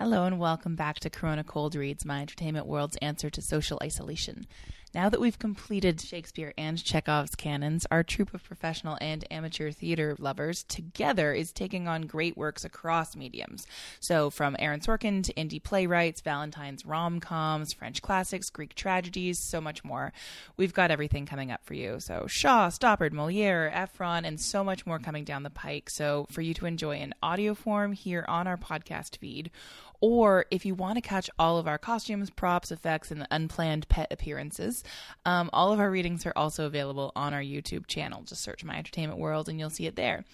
Hello and welcome back to Corona Cold Reads, my entertainment world's answer to social isolation. Now that we've completed Shakespeare and Chekhov's canons, our troupe of professional and amateur theater lovers together is taking on great works across mediums. So, from Aaron Sorkin to indie playwrights, Valentine's rom coms, French classics, Greek tragedies, so much more. We've got everything coming up for you. So, Shaw, Stoppard, Moliere, Ephron, and so much more coming down the pike. So, for you to enjoy in audio form here on our podcast feed or if you want to catch all of our costumes, props, effects, and unplanned pet appearances, um, all of our readings are also available on our YouTube channel. Just search My Entertainment World and you'll see it there.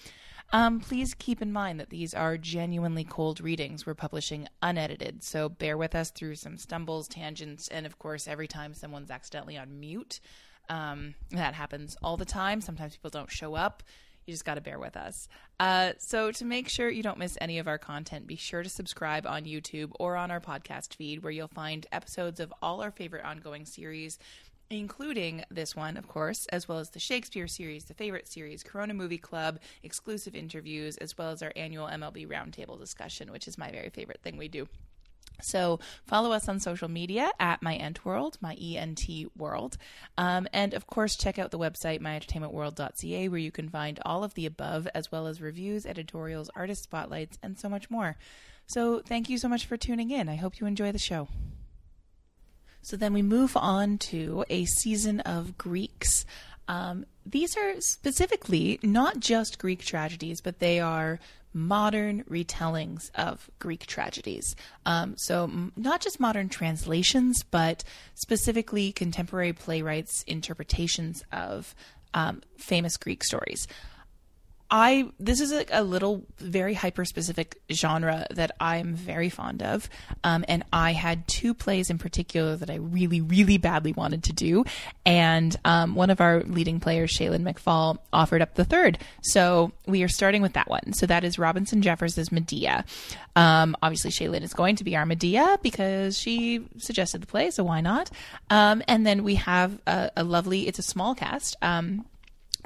Um, please keep in mind that these are genuinely cold readings. We're publishing unedited, so bear with us through some stumbles, tangents, and of course, every time someone's accidentally on mute. Um, that happens all the time. Sometimes people don't show up you just got to bear with us. Uh, so, to make sure you don't miss any of our content, be sure to subscribe on YouTube or on our podcast feed, where you'll find episodes of all our favorite ongoing series, including this one, of course, as well as the Shakespeare series, the favorite series, Corona Movie Club, exclusive interviews, as well as our annual MLB Roundtable discussion, which is my very favorite thing we do. So follow us on social media at my ent world, my ent world, um, and of course check out the website myentertainmentworld.ca where you can find all of the above as well as reviews, editorials, artist spotlights, and so much more. So thank you so much for tuning in. I hope you enjoy the show. So then we move on to a season of Greeks. Um, these are specifically not just Greek tragedies, but they are modern retellings of Greek tragedies. Um, so, m- not just modern translations, but specifically contemporary playwrights' interpretations of um, famous Greek stories. I this is like a little very hyper specific genre that I'm very fond of, um, and I had two plays in particular that I really really badly wanted to do, and um, one of our leading players, Shalyn McFaul, offered up the third. So we are starting with that one. So that is Robinson Jeffers' Medea. Um, obviously, Shalyn is going to be our Medea because she suggested the play, so why not? Um, and then we have a, a, lovely. It's a small cast. Um,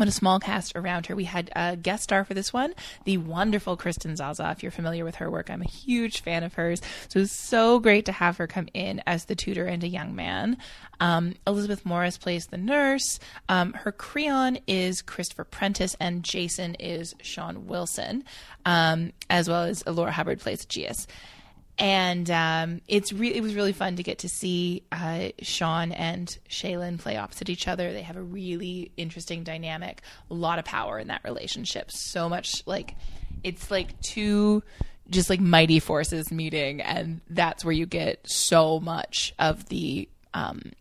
but a small cast around her. We had a guest star for this one, the wonderful Kristen Zaza. If you're familiar with her work, I'm a huge fan of hers. So it was so great to have her come in as the tutor and a young man. Um, Elizabeth Morriss plays the nurse. Um, her Creon is Christopher Prentice, and Jason is Shawn Wilson, um, as well as Laura Hubbard plays Aegeus and um, it's re- it was really fun to get to see uh, Shawn and Shalyn play opposite each other. They have a really interesting dynamic, a lot of power in that relationship. So much like it's like two just like mighty forces meeting, and that's where you get so much of the um,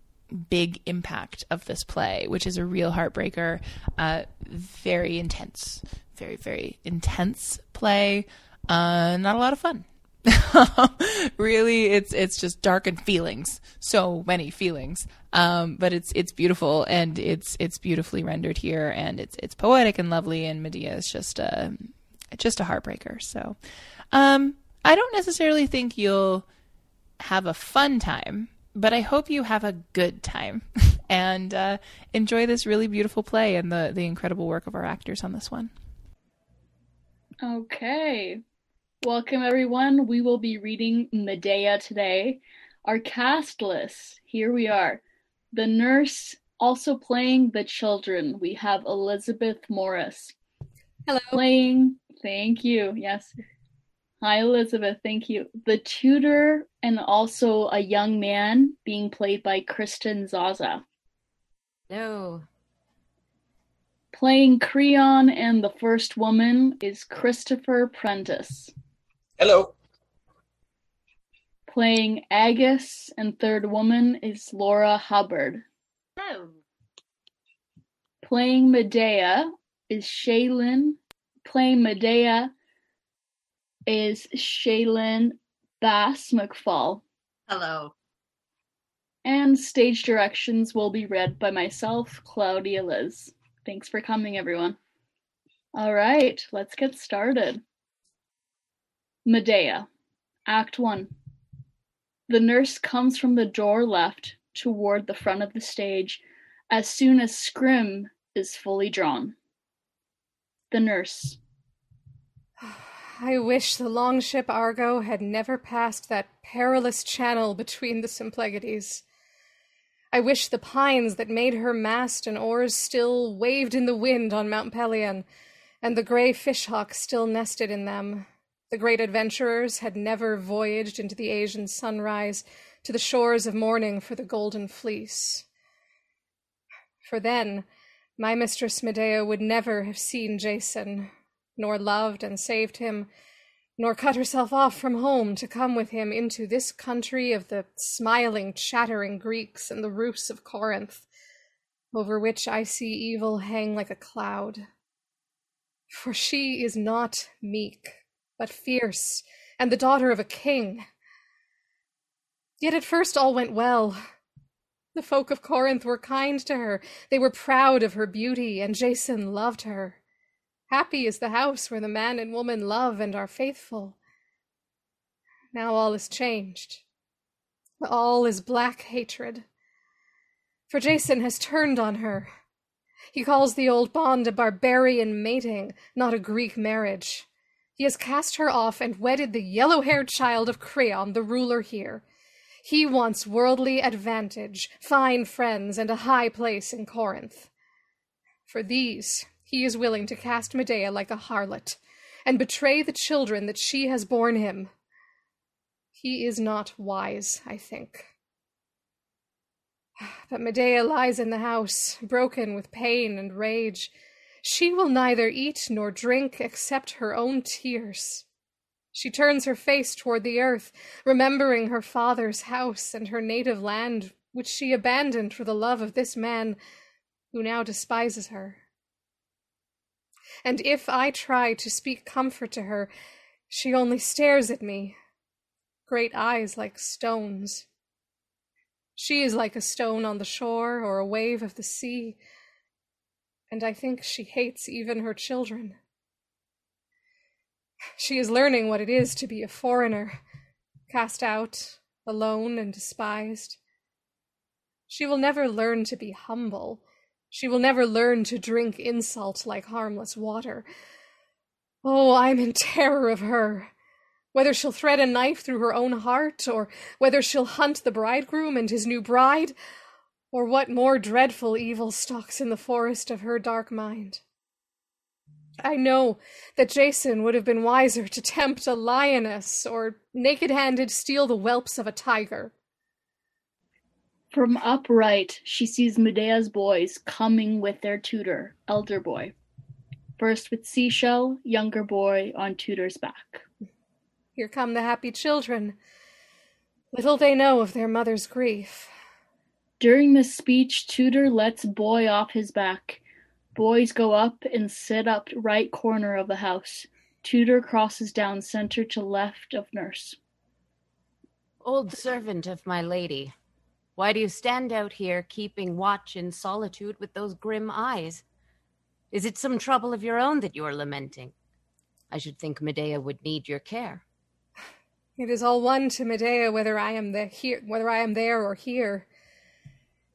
big impact of this play, which is a real heartbreaker, uh, very intense, very very intense play. Uh, not a lot of fun. really it's it's just dark and feelings. So many feelings. Um, but it's it's beautiful and it's it's beautifully rendered here and it's it's poetic and lovely and medea is just a just a heartbreaker. So um, i don't necessarily think you'll have a fun time but i hope you have a good time. And uh, enjoy this really beautiful play and the the incredible work of our actors on this one. Okay Welcome, everyone. We will be reading Medea today. Our cast list here we are. The nurse also playing the children. We have Elizabeth Morriss. Hello. Playing, thank you. Yes. Hi, Elizabeth. Thank you. The tutor and also a young man being played by Kristen Zaza. No. Playing Creon and the first woman is Christopher Prentice. Hello. Playing Aegeus and third woman is Laura Hubbard. Hello. Playing Medea is Shalyn. Playing Medea is Shalyn Bass McFaul. Hello. And stage directions will be read by myself, Claudia Liz. Thanks for coming, everyone. All right, let's get started. Medea, Act 1. The nurse comes from the door left toward the front of the stage as soon as scrim is fully drawn. The nurse. I wish the longship Argo had never passed that perilous channel between the Symplegades. I wish the pines that made her mast and oars still waved in the wind on Mount Pelion, and the gray fishhawk still nested in them. The great adventurers had never voyaged into the Asian sunrise to the shores of morning for the golden fleece. For then my mistress Medea would never have seen Jason, nor loved and saved him, nor cut herself off from home to come with him into this country of the smiling, chattering Greeks and the roofs of Corinth, over which I see evil hang like a cloud. For she is not meek, but fierce, and the daughter of a king. Yet at first all went well. The folk of Corinth were kind to her, they were proud of her beauty, and Jason loved her. Happy is the house where the man and woman love and are faithful. Now all is changed. All is black hatred. For Jason has turned on her. He calls the old bond a barbarian mating, not a Greek marriage. He has cast her off and wedded the yellow haired child of Creon, the ruler here. He wants worldly advantage, fine friends, and a high place in Corinth. For these he is willing to cast Medea like a harlot, and betray the children that she has borne him. He is not wise, I think. But Medea lies in the house, broken with pain and rage. She will neither eat nor drink except her own tears. She turns her face toward the earth, remembering her father's house and her native land, which she abandoned for the love of this man who now despises her and if I try to speak comfort to her, she only stares at me, great eyes like stones. She is like a stone on the shore or a wave of the sea, and I think she hates even her children. She is learning what it is to be a foreigner, cast out, alone, and despised. She will never learn to be humble she will never learn to drink insult like harmless water. Oh, I'm in terror of her. Whether she'll thread a knife through her own heart, or whether she'll hunt the bridegroom and his new bride, or what more dreadful evil stalks in the forest of her dark mind. I know that Jason would have been wiser to tempt a lioness or naked handed steal the whelps of a tiger. From upright, she sees Medea's boys coming with their tutor, elder boy. First with Seashell, younger boy on tutor's back. Here come the happy children. Little they know of their mother's grief. During the speech, Tutor lets boy off his back. Boys go up and sit up right corner of the house. Tutor crosses down center to left of nurse. Old servant of my lady, why do you stand out here keeping watch in solitude with those grim eyes? Is it some trouble of your own that you are lamenting? I should think Medea would need your care. It is all one to Medea whether I am the here whether I am there or here.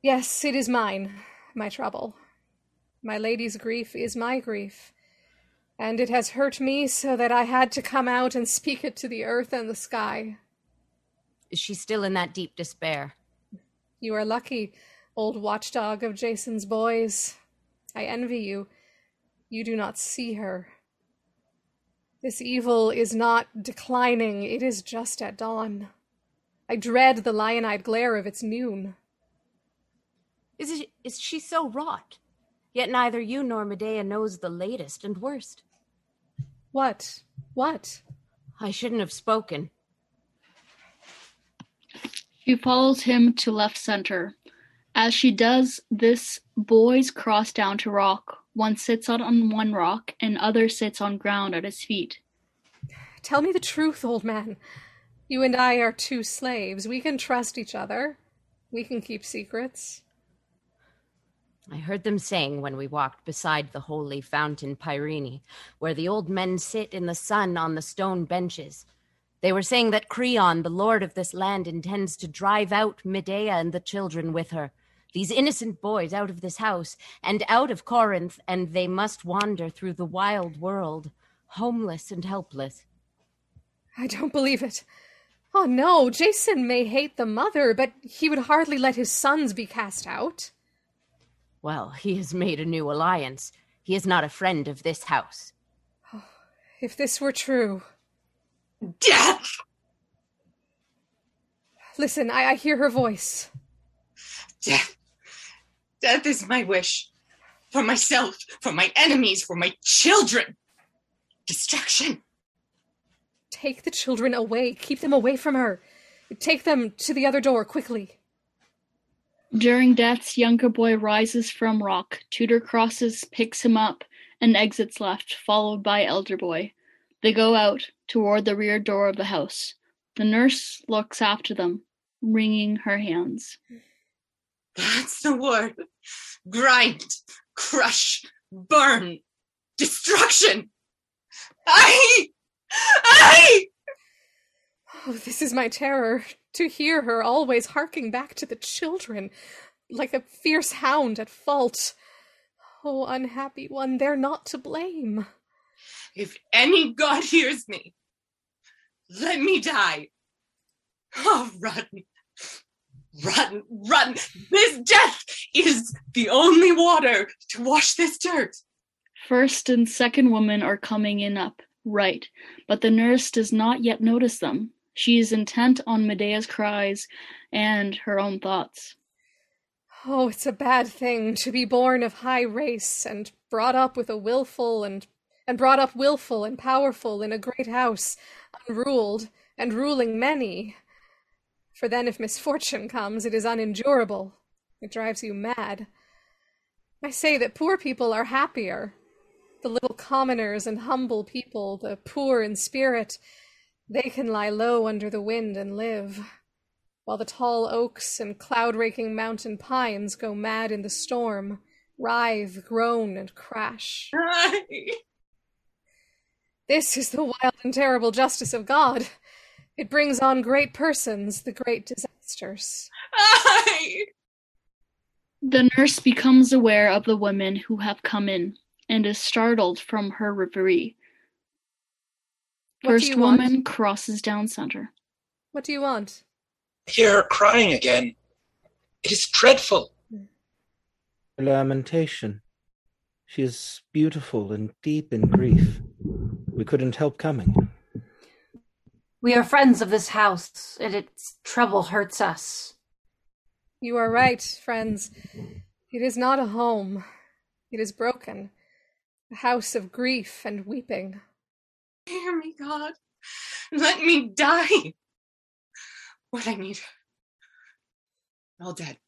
Yes, it is mine, my trouble. My lady's grief is my grief, and it has hurt me so that I had to come out and speak it to the earth and the sky. Is she still in that deep despair? You are lucky, old watchdog of Jason's boys. I envy you. You do not see her. This evil is not declining, it is just at dawn. I dread the lion-eyed glare of its noon. Is, it, is she so wrought? Yet neither you nor Medea knows the latest and worst. What? What? I shouldn't have spoken. She follows him to left center. As she does this, boys cross down to rock. One sits on one rock, and other sits on ground at his feet. Tell me the truth, old man. You and I are two slaves. We can trust each other. We can keep secrets. I heard them saying when we walked beside the holy fountain Pyrene, where the old men sit in the sun on the stone benches. They were saying that Creon, the lord of this land, intends to drive out Medea and the children with her, these innocent boys, out of this house and out of Corinth, and they must wander through the wild world, homeless and helpless. I don't believe it. Oh no, Jason may hate the mother, but he would hardly let his sons be cast out. Well, he has made a new alliance. He is not a friend of this house. If this were true. Death! Listen, I, I hear her voice. Death. Death is my wish. For myself, for my enemies, for my children. Destruction. Take the children away. Keep them away from her. Take them to the other door, quickly. During death's younger boy rises from rock. Tutor crosses, picks him up, and exits left, followed by elder boy. They go out toward the rear door of the house. The nurse looks after them, wringing her hands. That's the word. Grind, crush, burn, destruction. I, I. Oh, this is my terror. To hear her always harking back to the children, like a fierce hound at fault. Oh, unhappy one, they're not to blame. If any god hears me, let me die. Oh, run, run, run. This death is the only water to wash this dirt. First and second woman are coming in up, right, but the nurse does not yet notice them. She is intent on Medea's cries and her own thoughts. Oh, it's a bad thing to be born of high race and brought up with a willful and and brought up willful and powerful in a great house, unruled and ruling many. For then if misfortune comes, it is unendurable. It drives you mad. I say that poor people are happier. The little commoners and humble people, the poor in spirit, they can lie low under the wind and live, while the tall oaks and cloud raking mountain pines go mad in the storm, writhe, groan, and crash. This is the wild and terrible justice of God. It brings on great persons the great disasters. Aye. The nurse becomes aware of the women who have come in and is startled from her reverie. What First you want? woman crosses down center. What do you want? hear her crying again. It is dreadful. Lamentation. She is beautiful and deep in grief. We couldn't help coming. We are friends of this house, and its trouble hurts us. You are right, friends. It is not a home. It is broken. A house of grief and weeping. Hear me, God. Let me die. What I need. All dead.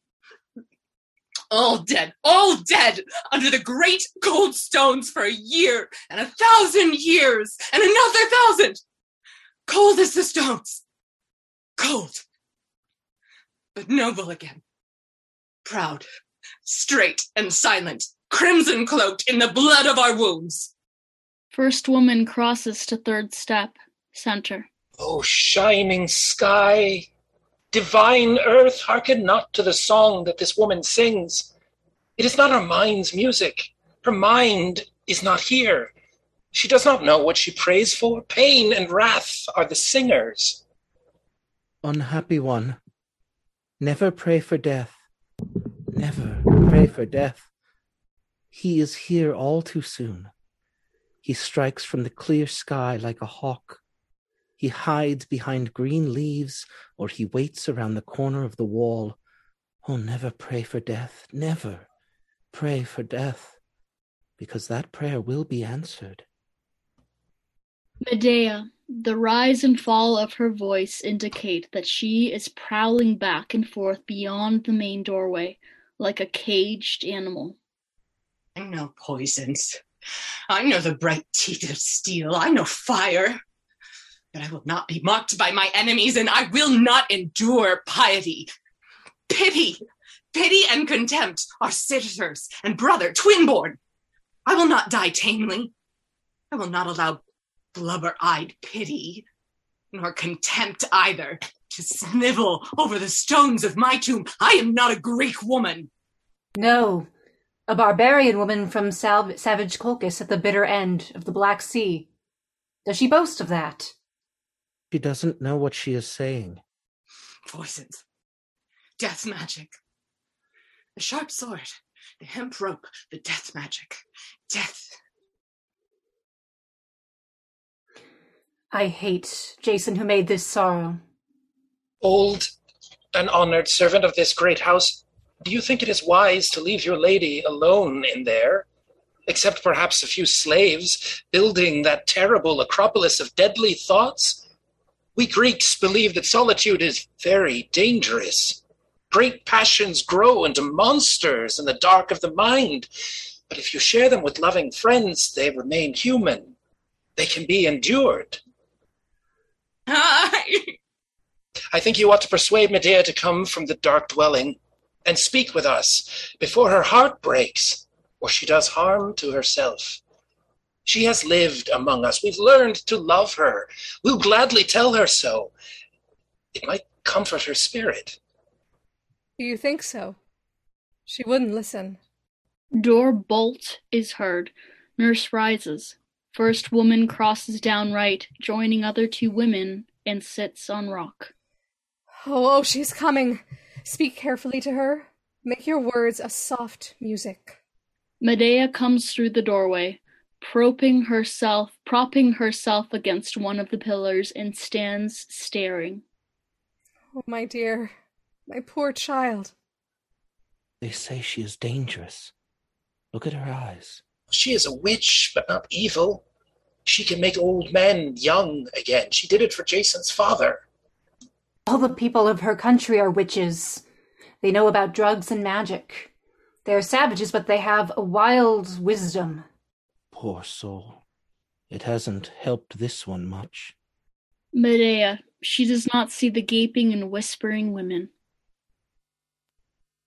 All dead. All dead under the great cold stones for a year and a thousand years and another thousand. Cold as the stones. Cold. But noble again. Proud, straight, and silent, crimson cloaked in the blood of our wounds. First woman crosses to third step, center. O shining sky, divine earth, hearken not to the song that this woman sings. It is not her mind's music. Her mind is not here. She does not know what she prays for. Pain and wrath are the singers. Unhappy one, never pray for death. Never pray for death. He is here all too soon. He strikes from the clear sky like a hawk. He hides behind green leaves, or he waits around the corner of the wall. Oh, never pray for death. Never pray for death, because that prayer will be answered. Medea, the rise and fall of her voice indicate that she is prowling back and forth beyond the main doorway, like a caged animal. I know poisons. I know the bright teeth of steel. I know fire. But I will not be mocked by my enemies, and I will not endure piety. Pity, pity and contempt are sisters and brother, twin born. I will not die tamely. I will not allow blubber eyed pity, nor contempt either, to snivel over the stones of my tomb. I am not a Greek woman. No, a barbarian woman from Sal- savage Colchis at the bitter end of the Black Sea. Does she boast of that? She doesn't know what she is saying. Voices. Death magic. The sharp sword. The hemp rope. The death magic. Death. I hate Jason who made this sorrow. Old and honored servant of this great house, do you think it is wise to leave your lady alone in there? Except perhaps a few slaves building that terrible acropolis of deadly thoughts? We Greeks believe that solitude is very dangerous. Great passions grow into monsters in the dark of the mind. But if you share them with loving friends, they remain human. They can be endured. I think you ought to persuade Medea to come from the dark dwelling and speak with us before her heart breaks or she does harm to herself. She has lived among us. We've learned to love her. We'll gladly tell her so. It might comfort her spirit. Do you think so? She wouldn't listen. Door bolt is heard. Nurse rises. First woman crosses down right, joining other two women, and sits on rock. Oh, oh, she's coming. Speak carefully to her. Make your words a soft music. Medea comes through the doorway, propping herself, propping herself against one of the pillars, and stands staring. Oh, my dear, my poor child. They say she is dangerous. Look at her eyes. She is a witch, but not evil. She can make old men young again. She did it for Jason's father. All the people of her country are witches. They know about drugs and magic. They are savages, but they have a wild wisdom. Poor soul. It hasn't helped this one much. Medea, she does not see the gaping and whispering women.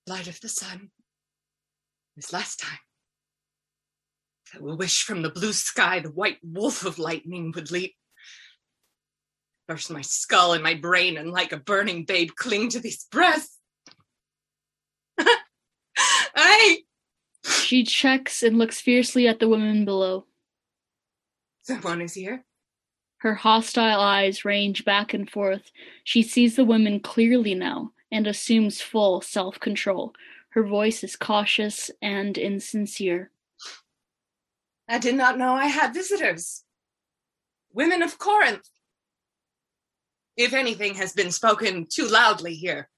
Light of the sun. This last time. I will wish from the blue sky the white wolf of lightning would leap. Burst my skull and my brain, and like a burning babe, cling to these breasts. I. She checks and looks fiercely at the women below. Someone is here. Her hostile eyes range back and forth. She sees the women clearly now and assumes full self control. Her voice is cautious and insincere. I did not know I had visitors. Women of Corinth. If anything has been spoken too loudly here,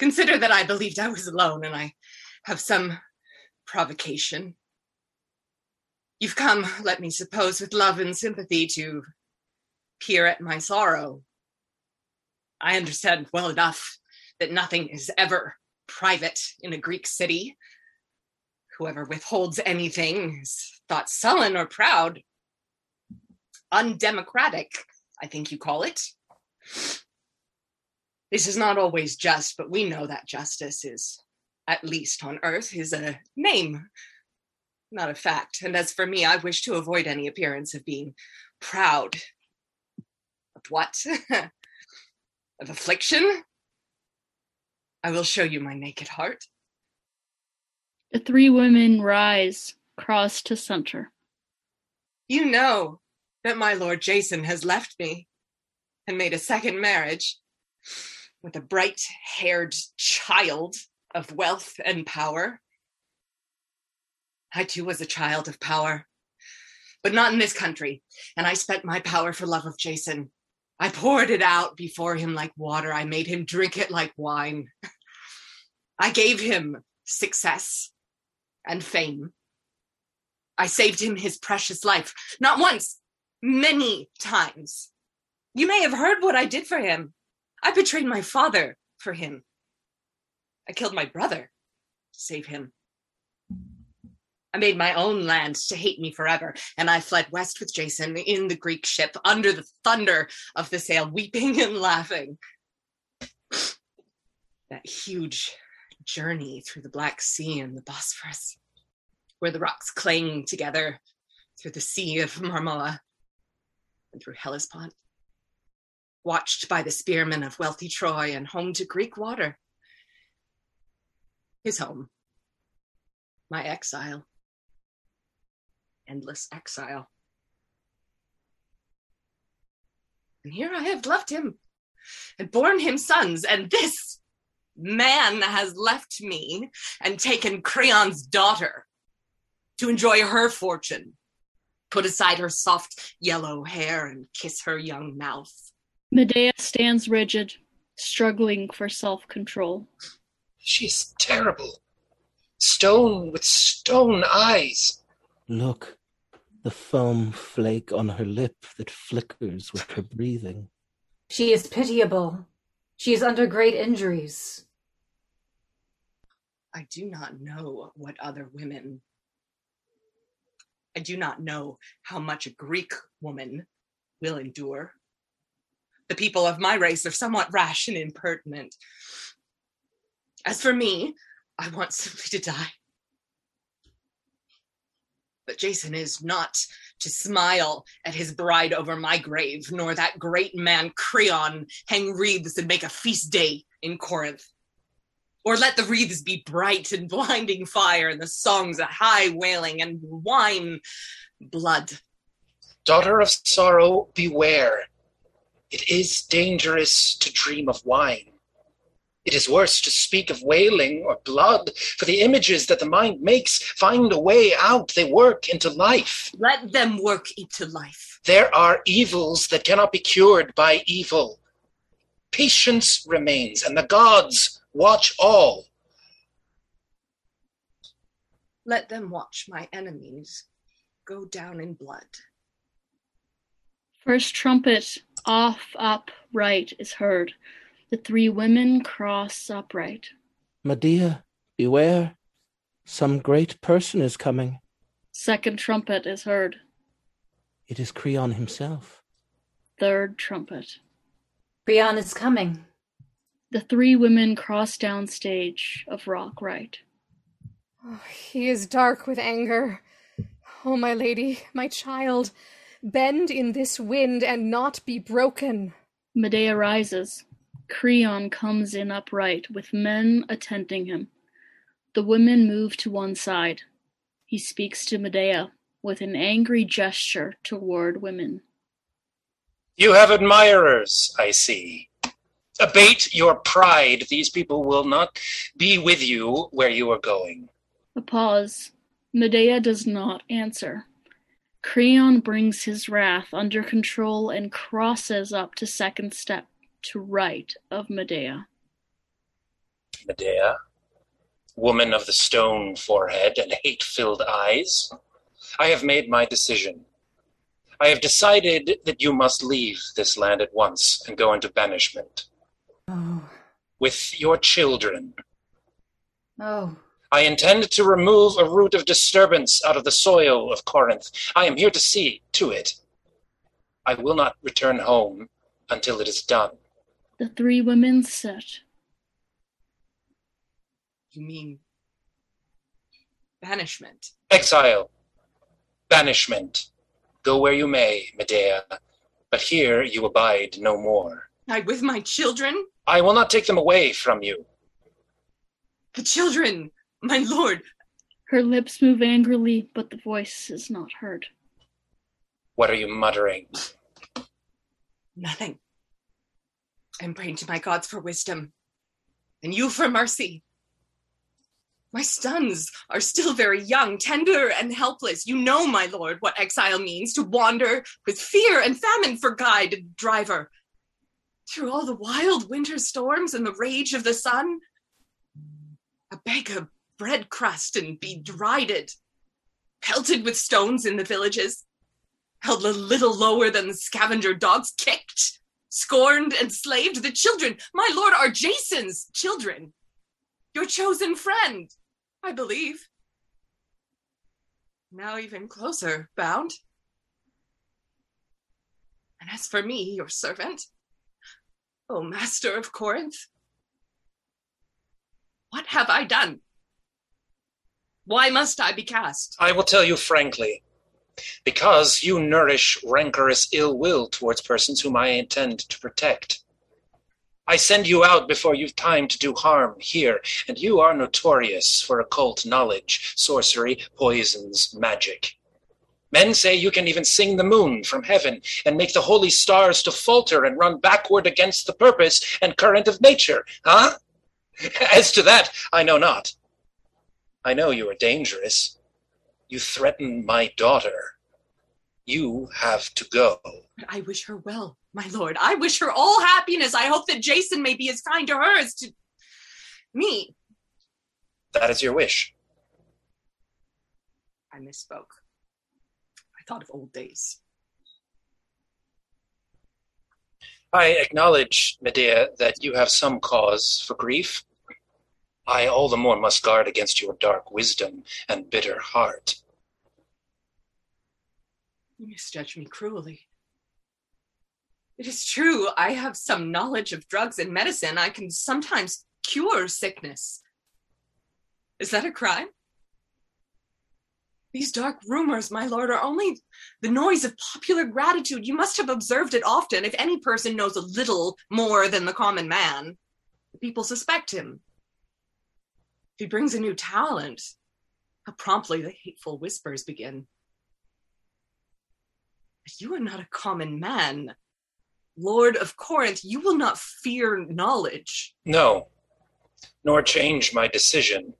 consider that I believed I was alone and I have some provocation. You've come, let me suppose, with love and sympathy to peer at my sorrow. I understand well enough that nothing is ever private in a Greek city. Whoever withholds anything is thought sullen or proud. Undemocratic, I think you call it. This is not always just, but we know that justice is, at least on earth, is a name, not a fact. And as for me, I wish to avoid any appearance of being proud. Of what? of affliction? I will show you my naked heart. The three women rise, cross to center. You know that my lord Jason has left me and made a second marriage with a bright haired child of wealth and power. I too was a child of power, but not in this country, and I spent my power for love of Jason. I poured it out before him like water. I made him drink it like wine. I gave him success and fame. I saved him his precious life, not once, many times. You may have heard what I did for him. I betrayed my father for him. I killed my brother to save him. I made my own land to hate me forever, and I fled west with Jason in the Greek ship under the thunder of the sail, weeping and laughing. That huge journey through the Black Sea and the Bosphorus, where the rocks clang together through the Sea of Marmora and through Hellespont, watched by the spearmen of wealthy Troy and home to Greek water. His home, my exile endless exile. And here I have loved him and borne him sons, and this man has left me and taken Creon's daughter to enjoy her fortune, put aside her soft yellow hair and kiss her young mouth. Medea stands rigid, struggling for self control. She's terrible. Stone with stone eyes. Look, the foam flake on her lip that flickers with her breathing. She is pitiable. She is under great injuries. I do not know what other women. I do not know how much a Greek woman will endure. The people of my race are somewhat rash and impertinent. As for me, I want simply to die. But Jason is not to smile at his bride over my grave, nor that great man Creon hang wreaths and make a feast day in Corinth. Or let the wreaths be bright and blinding fire, and the songs a high wailing and wine blood. Daughter of sorrow, beware. It is dangerous to dream of wine. It is worse to speak of wailing or blood, for the images that the mind makes find a way out. They work into life. Let them work into life. There are evils that cannot be cured by evil. Patience remains, and the gods watch all. Let them watch my enemies go down in blood. First trumpet off, up, right is heard. The three women cross upright. Medea, beware. Some great person is coming. Second trumpet is heard. It is Creon himself. Third trumpet. Creon is coming. The three women cross down stage of rock right. Oh, he is dark with anger. Oh, my lady, my child, bend in this wind and not be broken. Medea rises. Creon comes in upright, with men attending him. The women move to one side. He speaks to Medea with an angry gesture toward women. You have admirers, I see. Abate your pride. These people will not be with you where you are going. A pause. Medea does not answer. Creon brings his wrath under control and crosses up to second step to right of Medea. Medea, woman of the stone forehead and hate filled eyes, I have made my decision. I have decided that you must leave this land at once and go into banishment. Oh. With your children. Oh. I intend to remove a root of disturbance out of the soil of Corinth. I am here to see to it. I will not return home until it is done. The three women sit. You mean banishment? Exile. Banishment. Go where you may, Medea, but here you abide no more. I with my children? I will not take them away from you. The children, my lord. Her lips move angrily, but the voice is not heard. What are you muttering? Nothing. I'm praying to my gods for wisdom, and you for mercy. My sons are still very young, tender, and helpless. You know, my lord, what exile means to wander with fear and famine for guide and driver. Through all the wild winter storms and the rage of the sun, a beg of bread crust and be derided, pelted with stones in the villages, held a little lower than the scavenger dogs, kicked, scorned, and slaved. The children, my lord, are Jason's children, your chosen friend, I believe. Now even closer bound. And as for me, your servant, O master of Corinth, what have I done? Why must I be cast? I will tell you frankly. Because you nourish rancorous ill will towards persons whom I intend to protect. I send you out before you've time to do harm here, and you are notorious for occult knowledge, sorcery, poisons, magic. Men say you can even sing the moon from heaven and make the holy stars to falter and run backward against the purpose and current of nature, huh? As to that, I know not. I know you are dangerous. You threaten my daughter. You have to go. I wish her well, my lord. I wish her all happiness. I hope that Jason may be as kind to her as to me. That is your wish. I misspoke. I thought of old days. I acknowledge, Medea, that you have some cause for grief. I all the more must guard against your dark wisdom and bitter heart. You misjudge me cruelly. It is true, I have some knowledge of drugs and medicine. I can sometimes cure sickness. Is that a crime? These dark rumors, my lord, are only the noise of popular gratitude. You must have observed it often. If any person knows a little more than the common man, people suspect him. If he brings a new talent, how promptly the hateful whispers begin. But you are not a common man. Lord of Corinth, you will not fear knowledge. No, nor change my decision.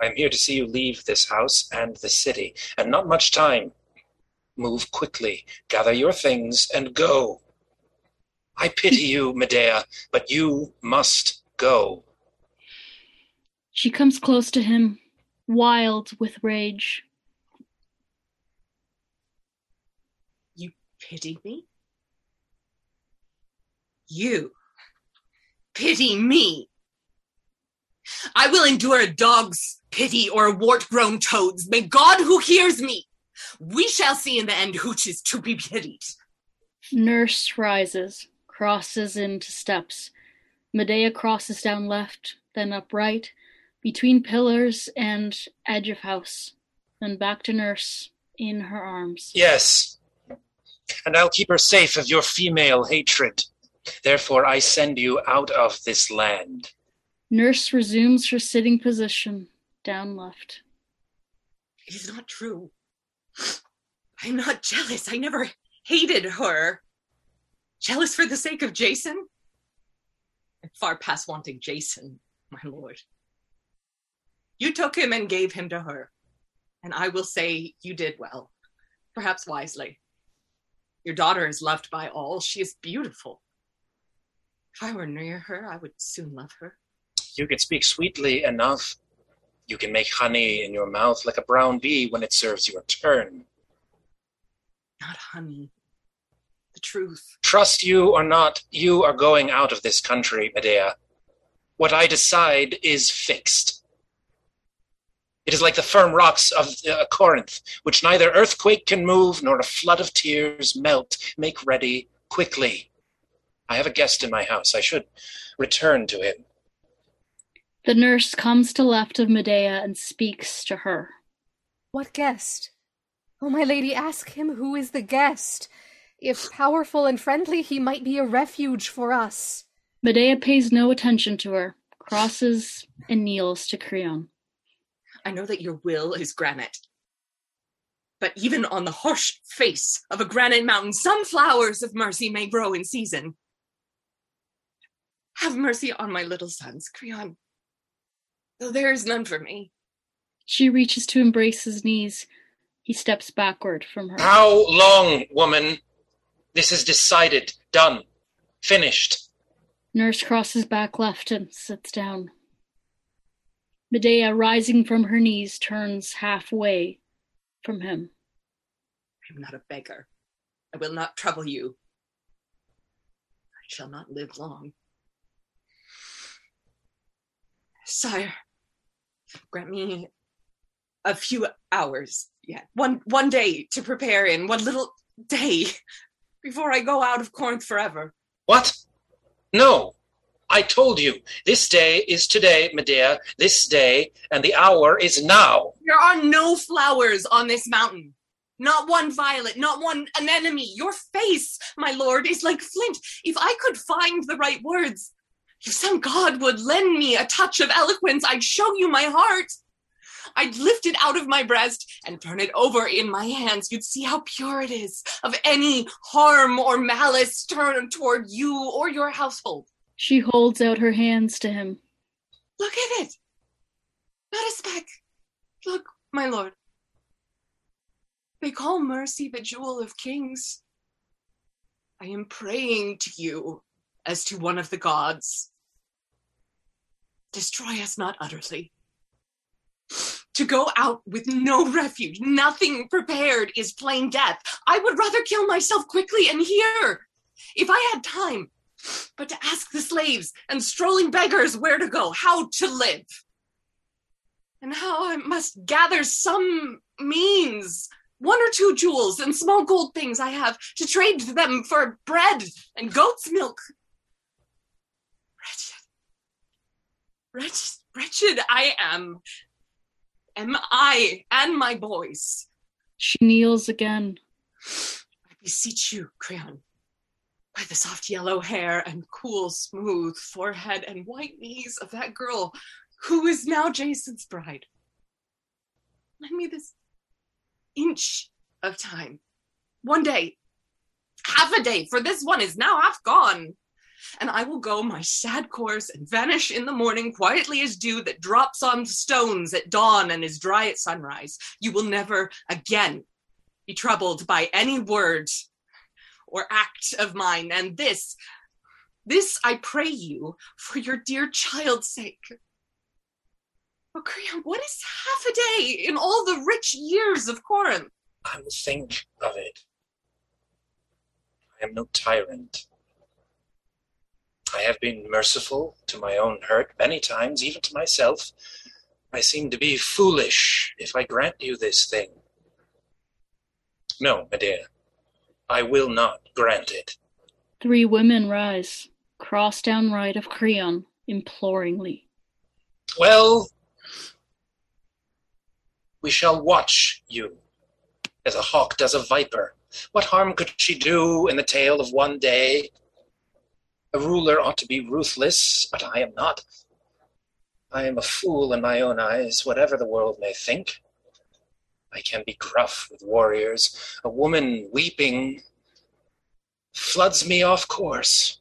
I am here to see you leave this house and the city, and not much time. Move quickly, gather your things, and go. I pity you, Medea, but you must go. She comes close to him, wild with rage. You pity me? You pity me? I will endure a dog's pity or a wart grown toad's. May God who hears me, we shall see in the end which is to be pitied. Nurse rises, crosses into steps. Medea crosses down left, then up right, between pillars and edge of house, then back to nurse in her arms. Yes, and I'll keep her safe of your female hatred. Therefore, I send you out of this land. Nurse resumes her sitting position, down left. It is not true. I'm not jealous. I never hated her. Jealous for the sake of Jason? I'm far past wanting Jason, my lord. You took him and gave him to her, and I will say you did well, perhaps wisely. Your daughter is loved by all. She is beautiful. If I were near her, I would soon love her. You can speak sweetly enough. You can make honey in your mouth like a brown bee when it serves your turn. Not honey. The truth. Trust you or not, you are going out of this country, Medea. What I decide is fixed. It is like the firm rocks of uh, Corinth, which neither earthquake can move nor a flood of tears melt. Make ready quickly. I have a guest in my house. I should return to him. The nurse comes to left of Medea and speaks to her. What guest? Oh, my lady, ask him who is the guest. If powerful and friendly, he might be a refuge for us. Medea pays no attention to her, crosses and kneels to Creon. I know that your will is granite. But even on the harsh face of a granite mountain, some flowers of mercy may grow in season. Have mercy on my little sons, Creon, though there is none for me. She reaches to embrace his knees. He steps backward from her. How long, woman? This is decided, done, finished. Nurse crosses back left and sits down. Medea, rising from her knees, turns halfway from him. I am not a beggar. I will not trouble you. I shall not live long. Sire, grant me a few hours yet, one one day to prepare in, one little day before I go out of Corinth forever. What? No. I told you, this day is today, Medea, this day, and the hour is now. There are no flowers on this mountain. Not one violet, not one anemone. Your face, my lord, is like flint. If I could find the right words, if some god would lend me a touch of eloquence, I'd show you my heart. I'd lift it out of my breast and turn it over in my hands. You'd see how pure it is of any harm or malice turned toward you or your household. She holds out her hands to him. Look at it. Not a speck. Look, my lord. They call mercy the jewel of kings. I am praying to you as to one of the gods. Destroy us not utterly. To go out with no refuge, nothing prepared, is plain death. I would rather kill myself quickly and here, if I had time, but to ask the slaves and strolling beggars where to go, how to live, and how I must gather some means one or two jewels and small gold things I have to trade them for bread and goat's milk. Wretched, wretched, wretched I am. Am I and my boys. She kneels again. I beseech you, Creon, by the soft yellow hair and cool, smooth forehead and white knees of that girl who is now Jason's bride. Lend me this inch of time. One day, half a day, for this one is now half gone. And I will go my sad course and vanish in the morning quietly as dew that drops on stones at dawn and is dry at sunrise. You will never again be troubled by any word or act of mine. And this, this I pray you for your dear child's sake. Oh, Creon, what is half a day in all the rich years of Corinth? I will think of it. I am no tyrant. I have been merciful to my own hurt many times, even to myself. I seem to be foolish if I grant you this thing. No, Medea, I will not grant it. Three women rise, cross down right of Creon, imploringly. Well, we shall watch you, as a hawk does a viper. What harm could she do in the tale of one day? A ruler ought to be ruthless, but I am not. I am a fool in my own eyes, whatever the world may think. I can be gruff with warriors. A woman weeping floods me off course.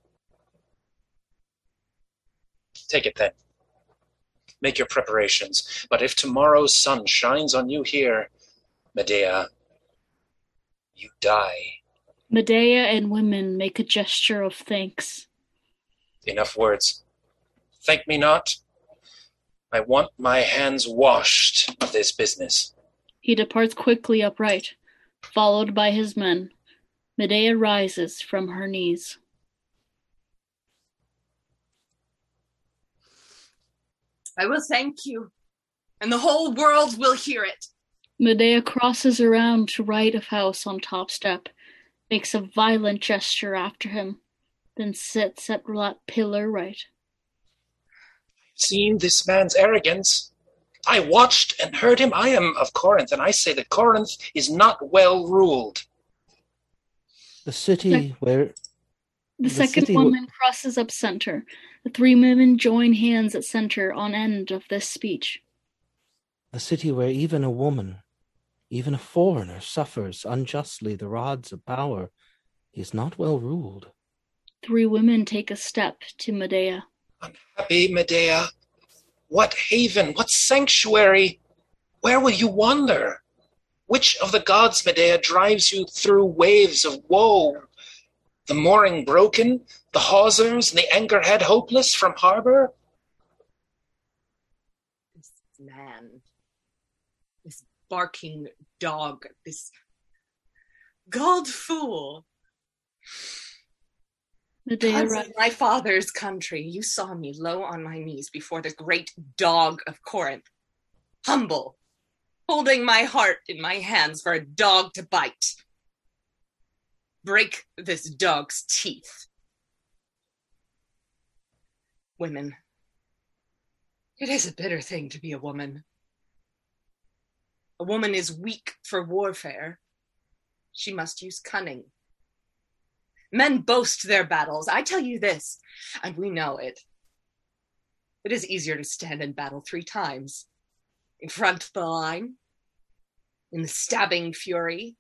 Take it then. Make your preparations. But if tomorrow's sun shines on you here, Medea, you die. Medea and women make a gesture of thanks. Enough words. Thank me not. I want my hands washed of this business. He departs quickly upright, followed by his men. Medea rises from her knees. I will thank you, and the whole world will hear it. Medea crosses around to right of house on top step, makes a violent gesture after him, then sits at that pillar right. Seen this man's arrogance. I watched and heard him. I am of Corinth, and I say that Corinth is not well ruled. The city where The, The second city w- woman crosses up center. The three women join hands at center on end of this speech. The city where even a woman, even a foreigner, suffers unjustly the rods of power is not well ruled. Three women take a step to Medea. Unhappy Medea, what haven, what sanctuary? Where will you wander? Which of the gods, Medea, drives you through waves of woe? The mooring broken, the hawsers and the anchorhead hopeless from harbor? This man, this barking dog, this galled fool. Medea Gods rises. of my father's country, you saw me low on my knees before the great dog of Corinth, humble, holding my heart in my hands for a dog to bite. Break this dog's teeth. Women. It is a bitter thing to be a woman. A woman is weak for warfare. She must use cunning. Men boast their battles. I tell you this, and we know it. It is easier to stand in battle three times in front of the line, in the stabbing fury,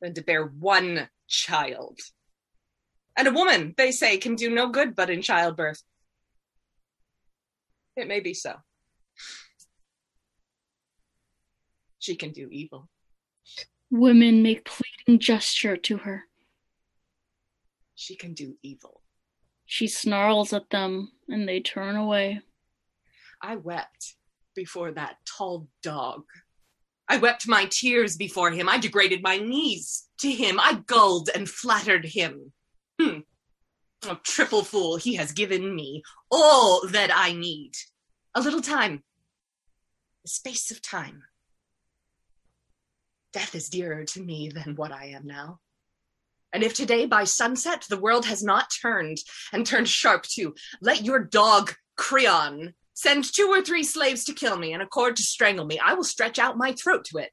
than to bear one child. And a woman, they say, can do no good but in childbirth. It may be so. She can do evil. Women make pleading gesture to her. She can do evil. She snarls at them and they turn away. I wept before that tall dog. I wept my tears before him. I degraded my knees to him. I gulled and flattered him. Hmm. A triple fool, he has given me all that I need. A little time. A space of time. Death is dearer to me than what I am now. And if today by sunset the world has not turned and turned sharp to let your dog Creon send two or three slaves to kill me and a cord to strangle me, I will stretch out my throat to it.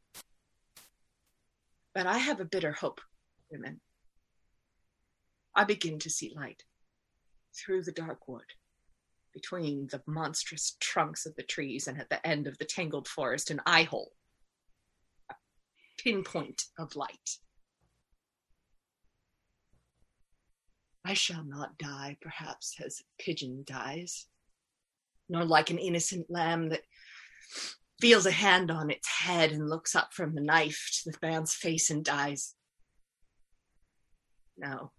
But I have a bitter hope, women. I begin to see light through the dark wood, between the monstrous trunks of the trees, and at the end of the tangled forest, an eye hole, a pinpoint of light. I shall not die, perhaps, as a pigeon dies, nor like an innocent lamb that feels a hand on its head and looks up from the knife to the man's face and dies. No,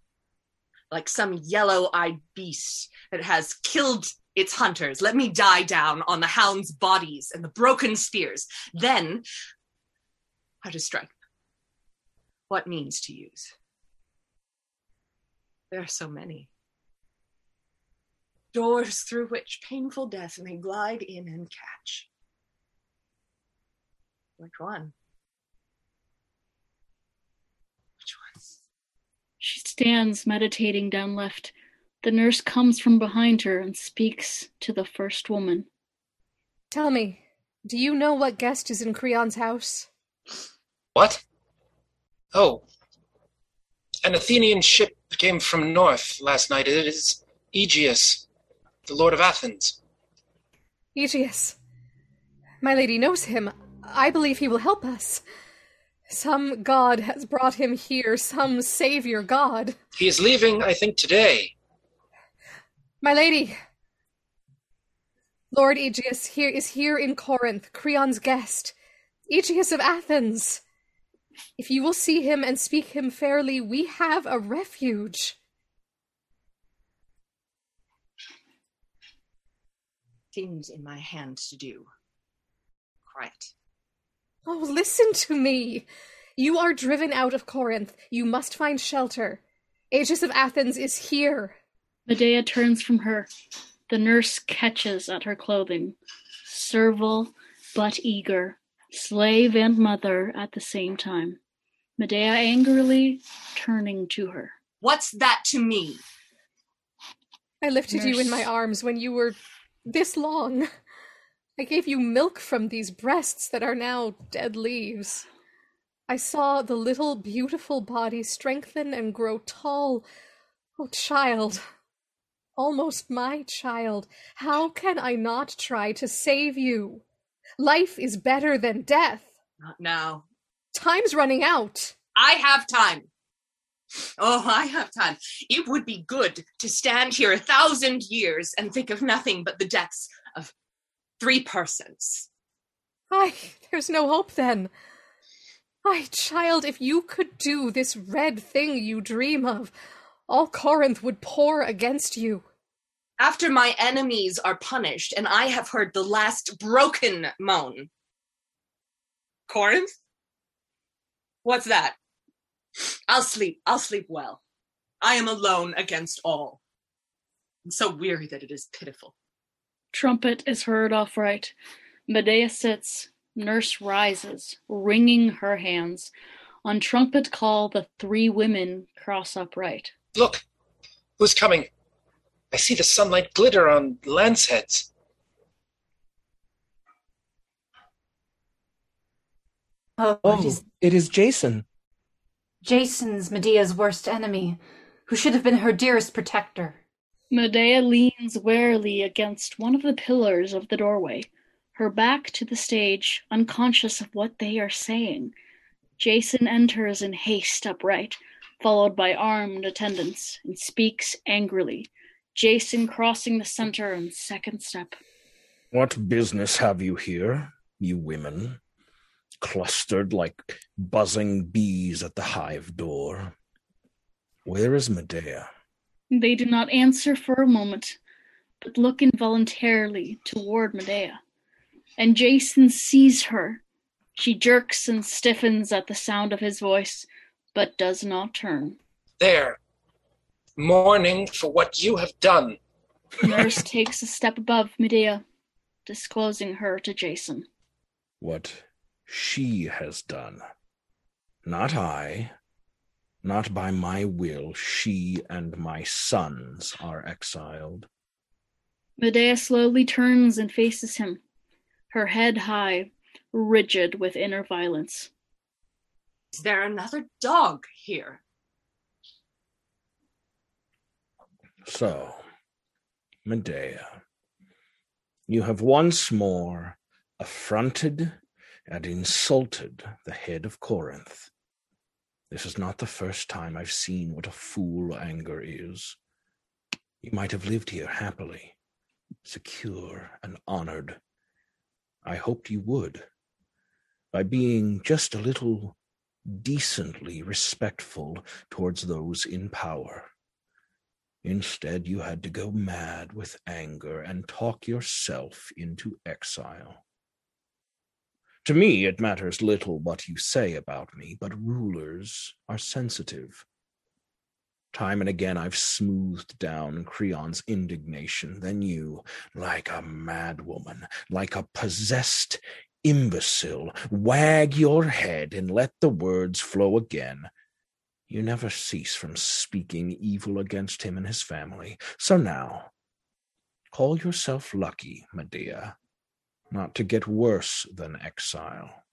like some yellow eyed beast that has killed its hunters. Let me die down on the hounds' bodies and the broken spears. Then, how to strike What means to use? There are so many. Doors through which painful death may glide in and catch. Which one? Which one? She stands meditating down left. The nurse comes from behind her and speaks to the first woman. Tell me, do you know what guest is in Creon's house? What? Oh. An Athenian ship came from north last night. It is Aegeus, the Lord of Athens. Aegeus. My lady knows him. I believe he will help us. Some god has brought him here, some savior god. He is leaving, I think, today. My lady. Lord Aegeus here is here in Corinth, Creon's guest. Aegeus of Athens. If you will see him and speak him fairly, we have a refuge. Things in my hands to do. Quiet. Oh, listen to me. You are driven out of Corinth. You must find shelter. Aegeus of Athens is here. Medea turns from her. The nurse catches at her clothing. Servile but eager, slave and mother at the same time. Medea angrily turning to her. What's that to me? I lifted Nurse. you in my arms when you were this long. I gave you milk from these breasts that are now dead leaves. I saw the little beautiful body strengthen and grow tall. Oh, child, almost my child, how can I not try to save you? Life is better than death. Not now. Time's running out. I have time. Oh, I have time. It would be good to stand here a thousand years and think of nothing but the deaths of three persons. Ay, there's no hope then. Ay, child, if you could do this red thing you dream of, all Corinth would pour against you. After my enemies are punished and I have heard the last broken moan. Corinth? What's that? I'll sleep. I'll sleep well. I am alone against all. I'm so weary that it is pitiful. Trumpet is heard off right. Medea sits. Nurse rises, wringing her hands. On trumpet call, the three women cross upright. Look! Who's coming? I see the sunlight glitter on lance heads. Oh, Oh, it is it is Jason. Jason's Medea's worst enemy, who should have been her dearest protector. Medea leans warily against one of the pillars of the doorway. her back to the stage, unconscious of what they are saying. Jason enters in haste upright, followed by armed attendants, and speaks angrily. Jason crossing the center and second step. What business have you here, you women? Clustered like buzzing bees at the hive door. Where is Medea? They do not answer for a moment, but look involuntarily toward Medea. And Jason sees her. She jerks and stiffens at the sound of his voice, but does not turn. There, mourning for what you have done. Nurse takes a step above Medea, disclosing her to Jason. What she has done. Not I. Not by my will, she and my sons are exiled. Medea slowly turns and faces him, her head high, rigid with inner violence. Is there another dog here? So, Medea, you have once more affronted and insulted the head of Corinth. This is not the first time I've seen what a fool anger is. You might have lived here happily, secure and honored. I hoped you would, by being just a little decently respectful towards those in power. Instead, you had to go mad with anger and talk yourself into exile. To me, it matters little what you say about me, but rulers are sensitive. Time and again I've smoothed down Creon's indignation. Then you, like a madwoman, like a possessed imbecile, wag your head and let the words flow again. You never cease from speaking evil against him and his family. So now, call yourself lucky, Medea, not to get worse than exile.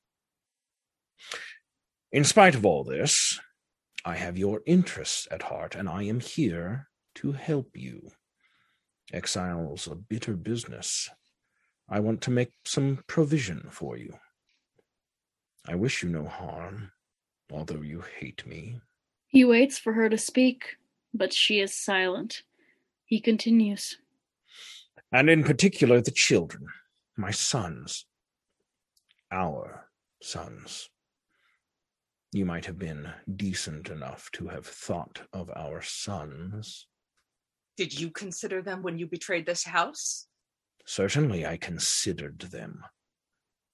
In spite of all this, I have your interests at heart, and I am here to help you. Exile's a bitter business. I want to make some provision for you. I wish you no harm, although you hate me. He waits for her to speak, but she is silent. He continues. And in particular, the children my sons, our sons. You might have been decent enough to have thought of our sons. Did you consider them when you betrayed this house? Certainly, I considered them.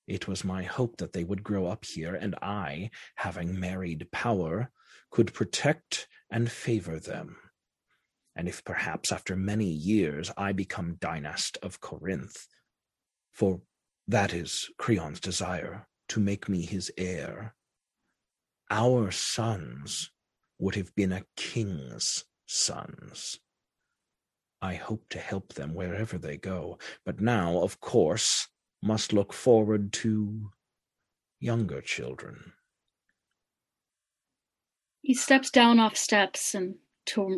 It was my hope that they would grow up here, and I, having married power, could protect and favor them. And if perhaps after many years I become dynast of Corinth, for that is Creon's desire, to make me his heir. Our sons would have been a king's sons. I hope to help them wherever they go, but now, of course, must look forward to younger children. He steps down off steps and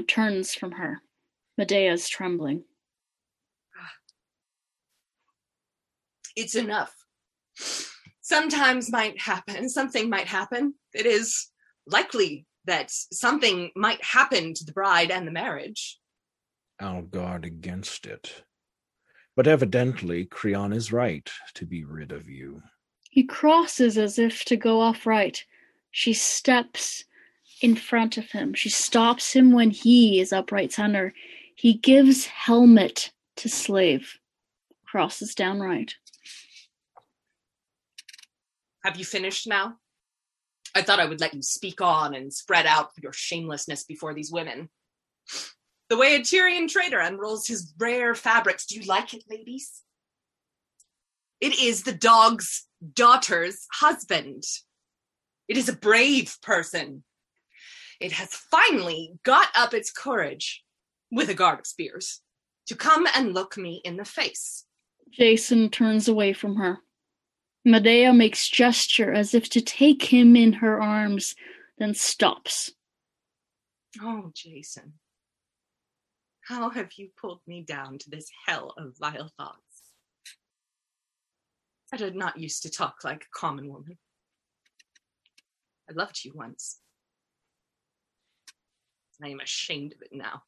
turns from her. Medea's trembling. It's enough. Sometimes might happen, something might happen. It is likely that something might happen to the bride and the marriage. I'll guard against it. But evidently, Creon is right to be rid of you. He crosses as if to go off right. She steps in front of him. She stops him when he is upright center. He gives helmet to slave. Crosses down right. Have you finished now? I thought I would let you speak on and spread out your shamelessness before these women. The way a Tyrian trader unrolls his rare fabrics. Do you like it, ladies? It is the dog's daughter's husband. It is a brave person. It has finally got up its courage, with a guard of spears, to come and look me in the face. Jason turns away from her. Medea makes gesture as if to take him in her arms, then stops. Oh, Jason, how have you pulled me down to this hell of vile thoughts? I did not used to talk like a common woman. I loved you once. I am ashamed of it now.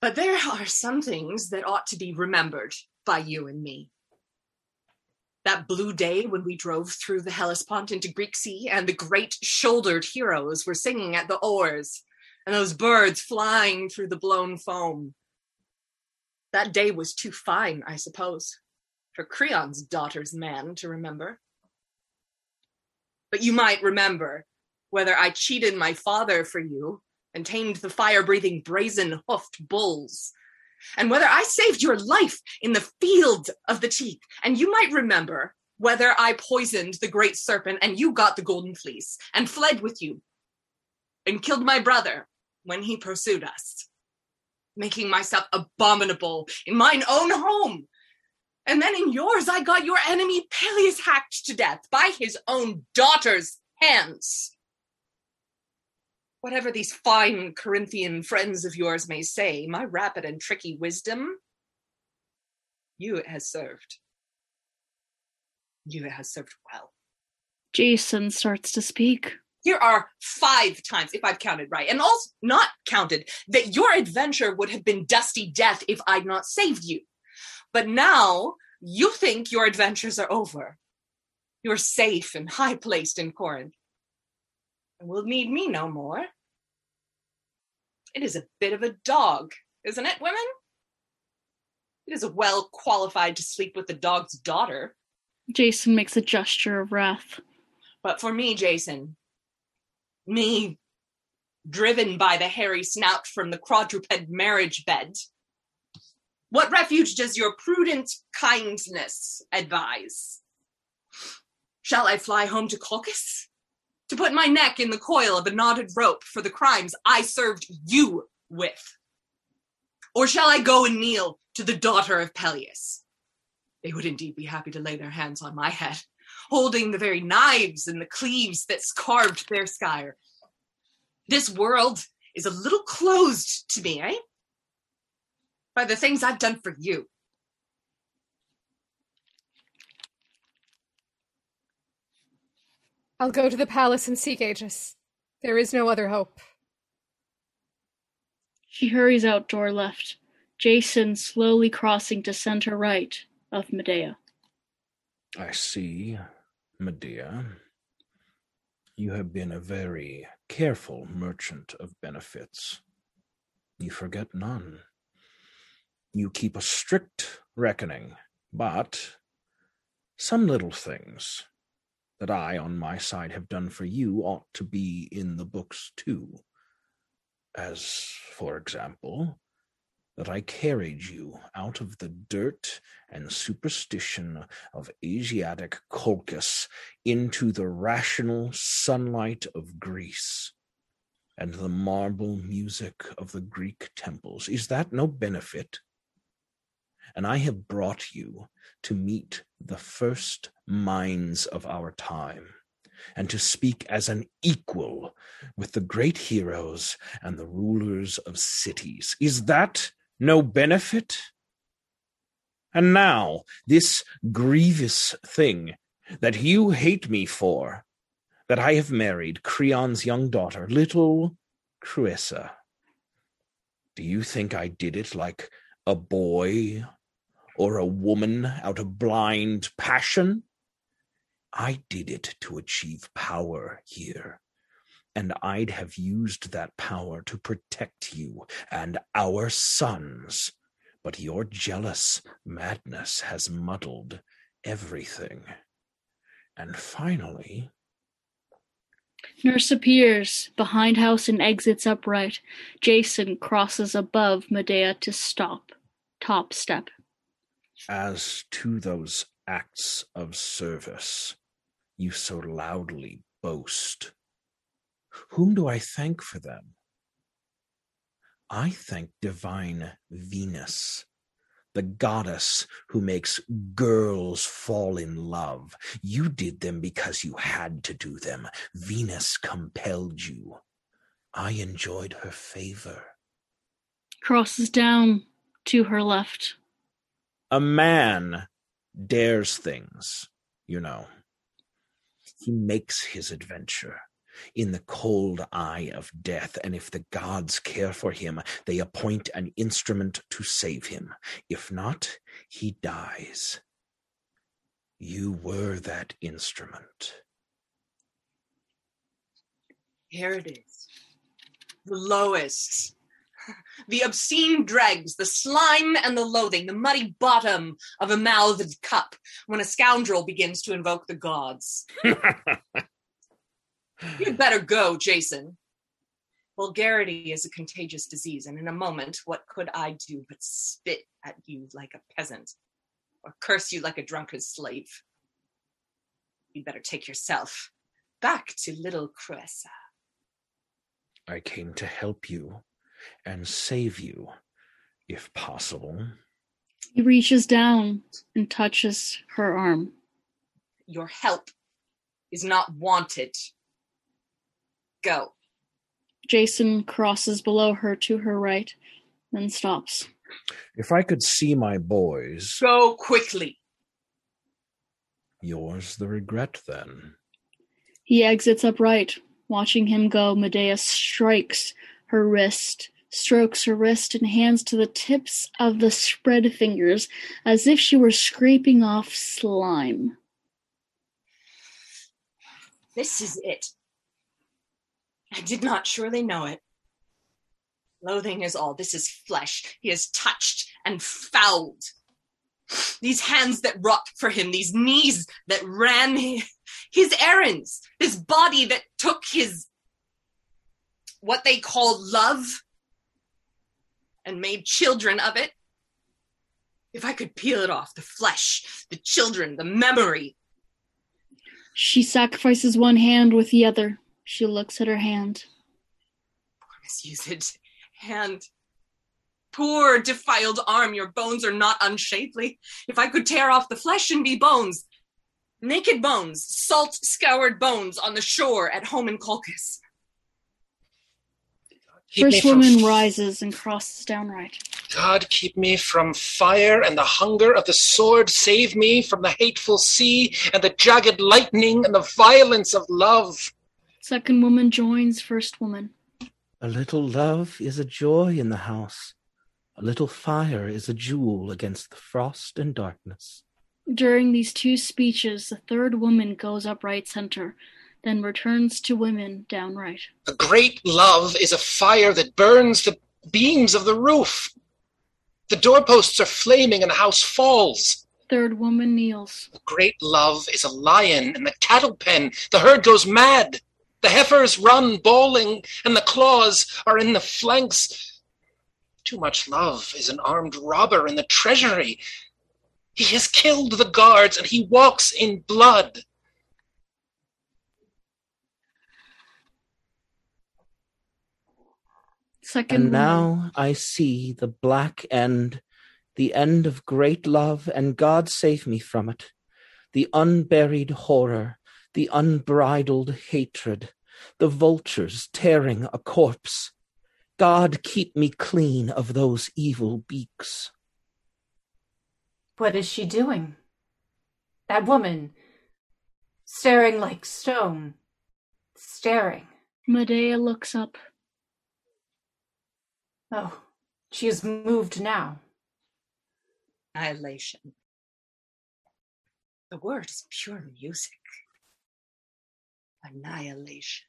But there are some things that ought to be remembered by you and me. That blue day when we drove through the Hellespont into Greek Sea and the great shouldered heroes were singing at the oars and those birds flying through the blown foam. That day was too fine, I suppose, for Creon's daughter's man to remember. But you might remember whether I cheated my father for you and tamed the fire breathing brazen hoofed bulls, and whether I saved your life in the field of the teeth. And you might remember whether I poisoned the great serpent and you got the golden fleece and fled with you and killed my brother when he pursued us, making myself abominable in mine own home. And then in yours, I got your enemy Pelias hacked to death by his own daughter's hands whatever these fine Corinthian friends of yours may say, my rapid and tricky wisdom, you it has served. You it has served well. Jason starts to speak. Here are five times, if I've counted right, and also not counted, that your adventure would have been dusty death if I'd not saved you. But now you think your adventures are over. You're safe and high placed in Corinth and will need me no more. It is a bit of a dog, isn't it, women? It is well qualified to sleep with the dog's daughter. Jason makes a gesture of wrath. But for me, Jason, me driven by the hairy snout from the quadruped marriage bed, what refuge does your prudent kindness advise? Shall I fly home to Colchis? To put my neck in the coil of a knotted rope for the crimes I served you with? Or shall I go and kneel to the daughter of Pelias? They would indeed be happy to lay their hands on my head, holding the very knives and the cleaves that carved their skyre. This world is a little closed to me, eh? By the things I've done for you. I'll go to the palace and seek Aegeus. There is no other hope. She hurries out door left, Jason slowly crossing to center right of Medea. I see, Medea. You have been a very careful merchant of benefits. You forget none. You keep a strict reckoning, but some little things that I, on my side, have done for you ought to be in the books too. As, for example, that I carried you out of the dirt and superstition of Asiatic Colchis into the rational sunlight of Greece and the marble music of the Greek temples. Is that no benefit? And I have brought you to meet the first minds of our time and to speak as an equal with the great heroes and the rulers of cities. Is that no benefit? And now, this grievous thing that you hate me for, that I have married Creon's young daughter, little Creusa. Do you think I did it like a boy or a woman out of blind passion. I did it to achieve power here, and I'd have used that power to protect you and our sons. But your jealous madness has muddled everything. And finally, Nurse appears behind house and exits upright. Jason crosses above Medea to stop. Top step as to those acts of service you so loudly boast, whom do I thank for them? I thank divine Venus, the goddess who makes girls fall in love. You did them because you had to do them. Venus compelled you. I enjoyed her favor. Crosses down to her left. A man dares things, you know. He makes his adventure in the cold eye of death, and if the gods care for him, they appoint an instrument to save him. If not, he dies. You were that instrument. Here it is. The lowest. The obscene dregs, the slime and the loathing, the muddy bottom of a mouthed cup when a scoundrel begins to invoke the gods. You'd better go, Jason. Vulgarity is a contagious disease, and in a moment, what could I do but spit at you like a peasant, or curse you like a drunken slave? You'd better take yourself back to little Creusa. I came to help you and save you, if possible. He reaches down and touches her arm. Your help is not wanted. Go. Jason crosses below her to her right, then stops. If I could see my boys, Go quickly. yours the regret then. He exits upright. Watching him go, Medea strikes her wrist, strokes her wrist, and hands to the tips of the spread fingers as if she were scraping off slime. This is it. I did not surely know it. Loathing is all. This is flesh. He has touched and fouled. These hands that wrought for him, these knees that ran his errands, this body that took his what they call love and made children of it. If I could peel it off, the flesh, the children, the memory, She sacrifices one hand with the other. She looks at her hand. Poor misused hand. Poor defiled arm, your bones are not unshapely. If I could tear off the flesh and be bones, naked bones, salt scoured bones on the shore at home in Colchis. Keep First woman f- rises and crosses downright. God, keep me from fire and the hunger of the sword. Save me from the hateful sea and the jagged lightning and the violence of love. Second woman joins first woman. A little love is a joy in the house. A little fire is a jewel against the frost and darkness. During these two speeches, the third woman goes up right center, then returns to women down right. A great love is a fire that burns the beams of the roof. The doorposts are flaming and the house falls. Third woman kneels. A great love is a lion in the cattle pen. The herd goes mad. The heifers run bawling, and the claws are in the flanks. Too much love is an armed robber in the treasury. He has killed the guards, and he walks in blood. Second And now I see the black end, the end of great love, and God save me from it. The unburied horror, the unbridled hatred, the vultures tearing a corpse. God keep me clean of those evil beaks. What is she doing? That woman, staring like stone, staring. Medea looks up. Oh, she is moved now. Annihilation. The word is pure music. Annihilation.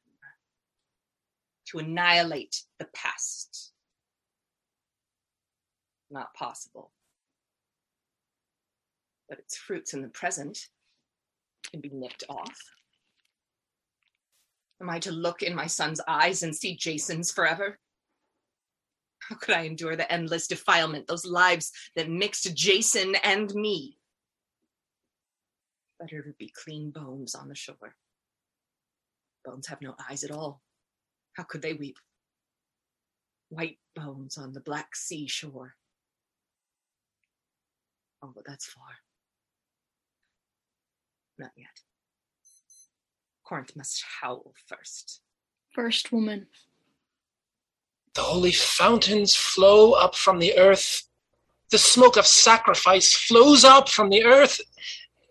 To annihilate the past. Not possible. But its fruits in the present can be nipped off. Am I to look in my son's eyes and see Jason's forever? How could I endure the endless defilement, those lives that mixed Jason and me? Better to be clean bones on the shore. Bones have no eyes at all. How could they weep? White bones on the black sea shore. Oh, but that's far. Not yet. Corinth must howl first. First woman. The holy fountains flow up from the earth. The smoke of sacrifice flows up from the earth.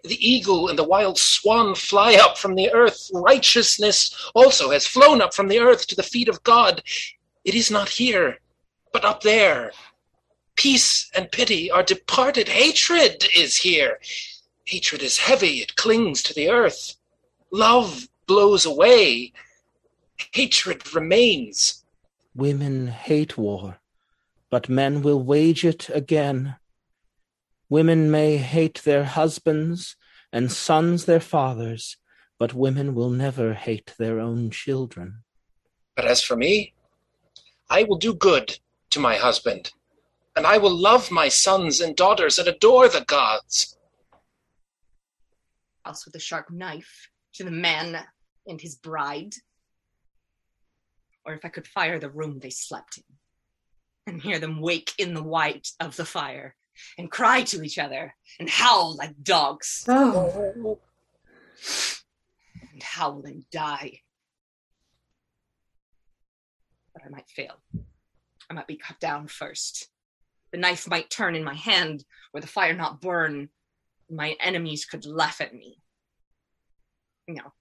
The eagle and the wild swan fly up from the earth. Righteousness also has flown up from the earth to the feet of God. It is not here, but up there. Peace and pity are departed. Hatred is here. Hatred is heavy, it clings to the earth. Love blows away. Hatred remains. Women hate war, but men will wage it again. Women may hate their husbands and sons their fathers, but women will never hate their own children. But as for me, I will do good to my husband, and I will love my sons and daughters and adore the gods. Else with a sharp knife to the man and his bride. Or if I could fire the room they slept in and hear them wake in the white of the fire and cry to each other and howl like dogs Oh, and howl and die. But I might fail. I might be cut down first. The knife might turn in my hand or the fire not burn. My enemies could laugh at me. No.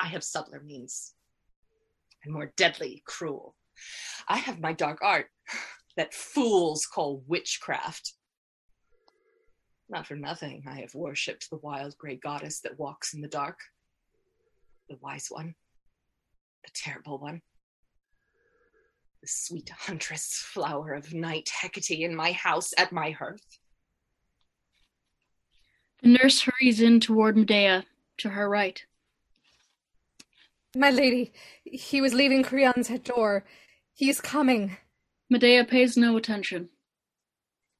I have subtler means and more deadly cruel. I have my dark art that fools call witchcraft. Not for nothing, I have worshipped the wild gray goddess that walks in the dark. The wise one, the terrible one, the sweet huntress flower of night Hecate in my house at my hearth. The nurse hurries in toward Medea, to her right. My lady, he was leaving Creon's door. He is coming. Medea pays no attention.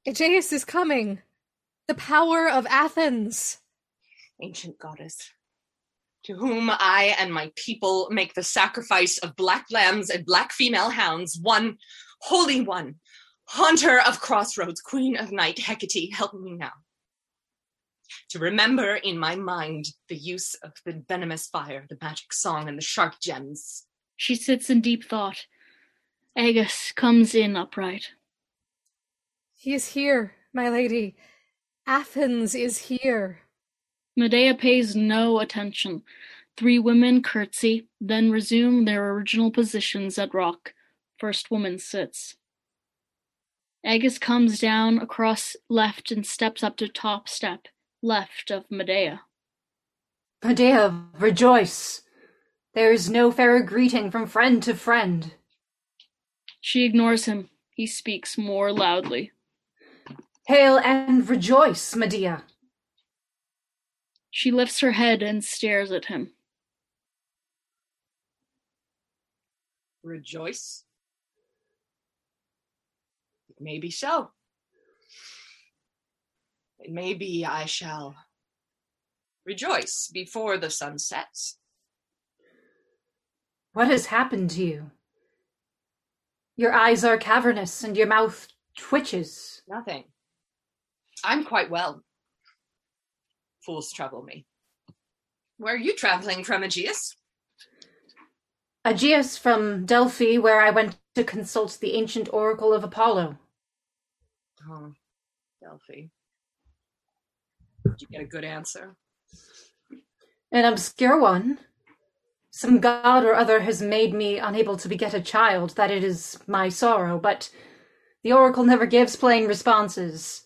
Aegeus is coming. The power of Athens. ancient goddess, to whom I and my people make the sacrifice of black lambs and black female hounds, one holy one, haunter of crossroads, queen of night, Hecate, help me now. To remember in my mind the use of the venomous fire, the magic song, and the sharp gems. She sits in deep thought. Aegeus comes in upright. He is here, my lady. Athens is here. Medea pays no attention. Three women curtsy, then resume their original positions at rock. First woman sits. Aegeus comes down across left and steps up to top step, left of Medea. Medea, rejoice. There is no fairer greeting from friend to friend. She ignores him. He speaks more loudly. Hail and rejoice, Medea. She lifts her head and stares at him. Rejoice? It may be so. It may be I shall rejoice before the sun sets. What has happened to you? Your eyes are cavernous and your mouth twitches. Nothing. I'm quite well. Fools trouble me. Where are you traveling from, Aegeus? Aegeus from Delphi, where I went to consult the ancient oracle of Apollo. Oh, Delphi. Did you get a good answer? An obscure one. Some god or other has made me unable to beget a child, that it is my sorrow, but the oracle never gives plain responses.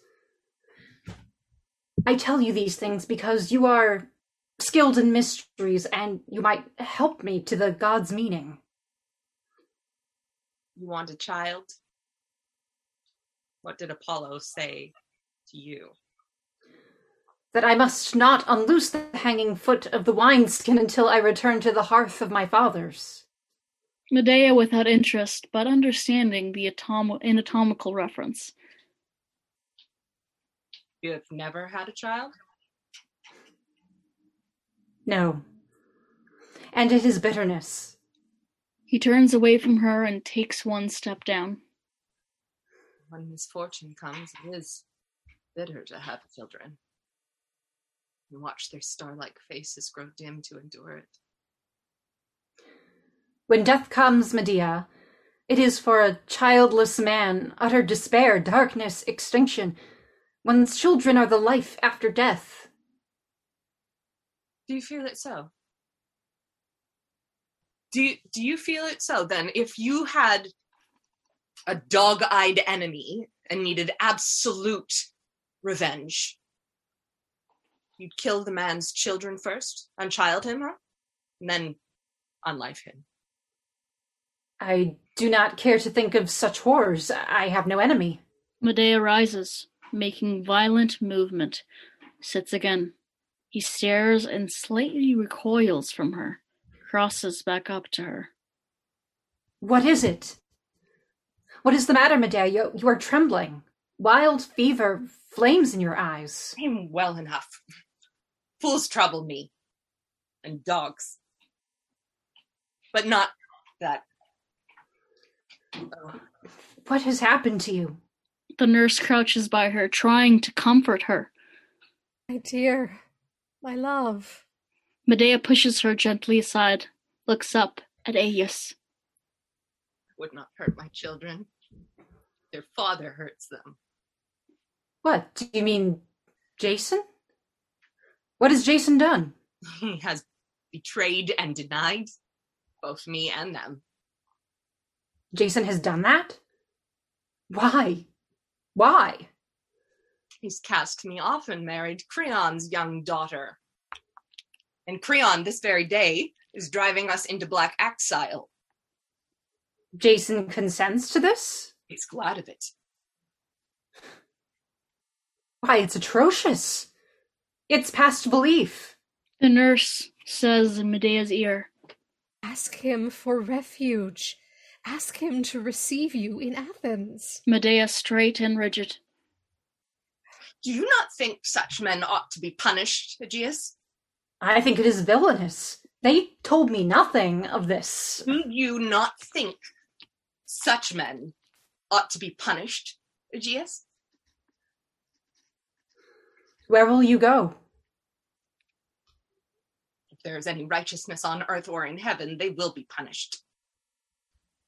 I tell you these things because you are skilled in mysteries and you might help me to the god's meaning. You want a child? What did Apollo say to you? That I must not unloose the hanging foot of the wineskin until I return to the hearth of my fathers. Medea without interest, but understanding the atom- anatomical reference. You have never had a child? No. And it is bitterness. He turns away from her and takes one step down. When misfortune comes, it is bitter to have children. And watch their star-like faces grow dim to endure it. When death comes, Medea, It is for a childless man, utter despair, darkness, extinction. One's children are the life after death. Do you feel it so? Do you, do you feel it so then? If you had a dog eyed enemy and needed absolute revenge, you'd kill the man's children first, unchild him, huh? And then unlife him. I do not care to think of such horrors. I have no enemy. Medea rises, making violent movement, sits again. He stares and slightly recoils from her, crosses back up to her. What is it? What is the matter, Medea? You, you are trembling. Wild fever, flames in your eyes. I'm well enough. Fools trouble me. And dogs. But not that. Oh, What has happened to you? The nurse crouches by her, trying to comfort her. My dear, my love. Medea pushes her gently aside, looks up at Aias. would not hurt my children. Their father hurts them. What? Do you mean Jason? What has Jason done? He has betrayed and denied both me and them. Jason has done that? Why? Why? He's cast me off and married Creon's young daughter. And Creon, this very day, is driving us into black exile. Jason consents to this? He's glad of it. Why, it's atrocious. It's past belief. The nurse says in Medea's ear, Ask him for refuge. Ask him to receive you in Athens. Medea straight and rigid. Do you not think such men ought to be punished, Aegeus? I think it is villainous. They told me nothing of this. Do you not think such men ought to be punished, Aegeus? Where will you go? If there is any righteousness on earth or in heaven, they will be punished.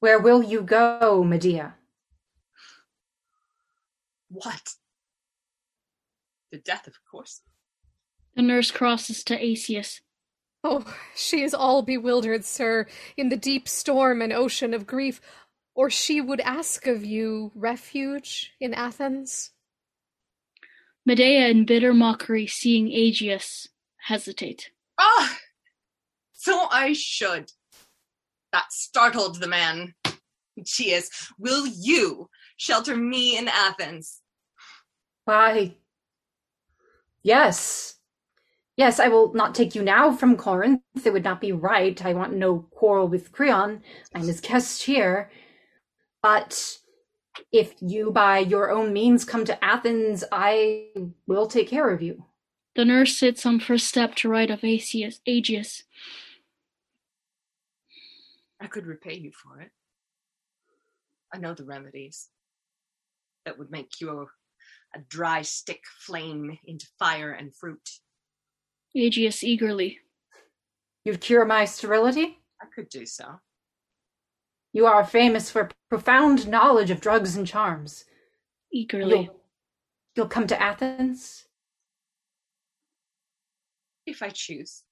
Where will you go, Medea? What? The death, of course. The nurse crosses to Asius. Oh, she is all bewildered, sir, in the deep storm and ocean of grief, or she would ask of you refuge in Athens. Medea in bitter mockery, seeing Aegeus hesitate. Ah! So I should. That startled the man. Aegeus, will you shelter me in Athens? Why, yes. Yes, I will not take you now from Corinth. It would not be right. I want no quarrel with Creon. I'm his guest here. But if you by your own means come to Athens, I will take care of you. The nurse sits on first step to right of Asius, Aegeus. I could repay you for it. I know the remedies that would make you a dry stick flame into fire and fruit. Aegeus eagerly. You'd cure my sterility? I could do so. You are famous for profound knowledge of drugs and charms. Eagerly. You'll, you'll come to Athens? If I choose.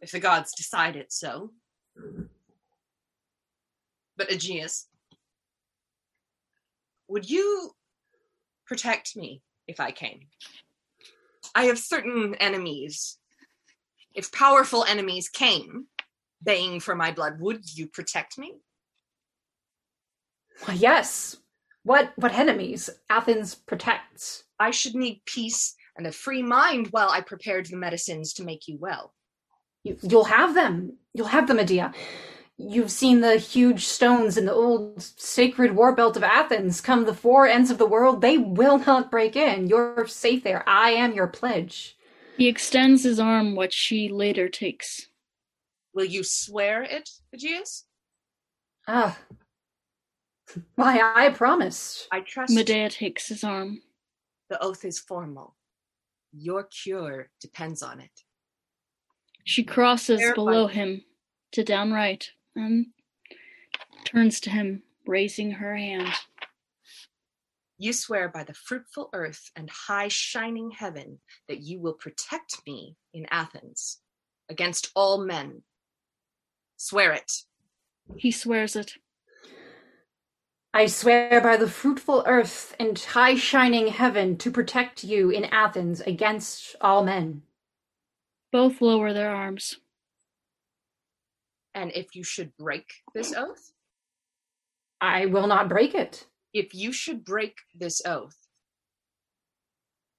If the gods decide it so. But Aegeus, would you protect me if I came? I have certain enemies. If powerful enemies came, baying for my blood, would you protect me? Why, yes. What what enemies Athens protects? I should need peace and a free mind while I prepared the medicines to make you well. You, you'll have them. You'll have them, Medea. You've seen the huge stones in the old sacred war belt of Athens. Come the four ends of the world, they will not break in. You're safe there. I am your pledge. He extends his arm, which she later takes. Will you swear it, Aegeus? Ah. Why, I promise. I trust Medea takes his arm. the oath is formal. Your cure depends on it. She crosses Terrified. below him to downright and Turns to him, raising her hand. You swear by the fruitful earth and high shining heaven that you will protect me in Athens against all men. Swear it. He swears it. I swear by the fruitful earth and high shining heaven to protect you in Athens against all men. Both lower their arms. And if you should break this oath, I will not break it. if you should break this oath,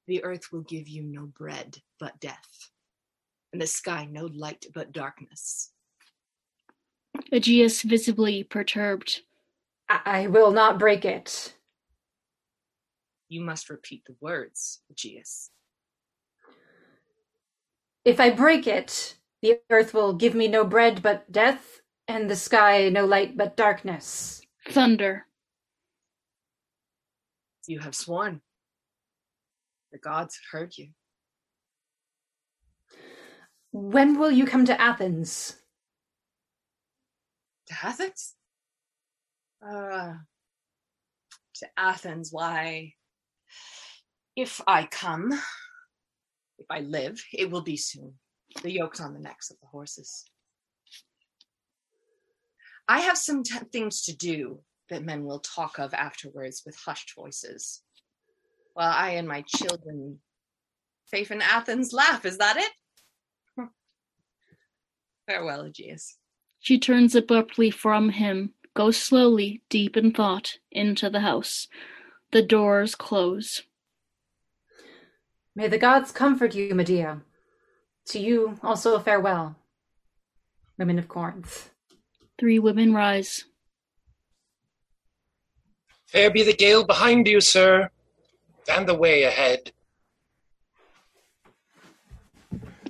the earth will give you no bread but death, and the sky no light but darkness. Aegeus visibly perturbed. I, I will not break it. You must repeat the words, Aegeus. If I break it, the earth will give me no bread but death, and the sky no light but darkness. Thunder. You have sworn. The gods have heard you. When will you come to Athens? To Athens? Uh, to Athens, why? If I come, if I live, it will be soon. The yoke's on the necks of the horses. I have some t- things to do that men will talk of afterwards with hushed voices. While I and my children, safe in Athens, laugh. Is that it? Farewell, Aegeus. She turns abruptly from him, goes slowly, deep in thought, into the house. The doors close. May the gods comfort you, Medea. To you also a farewell, women of Corinth. Three women rise. Fair be the gale behind you, sir, and the way ahead.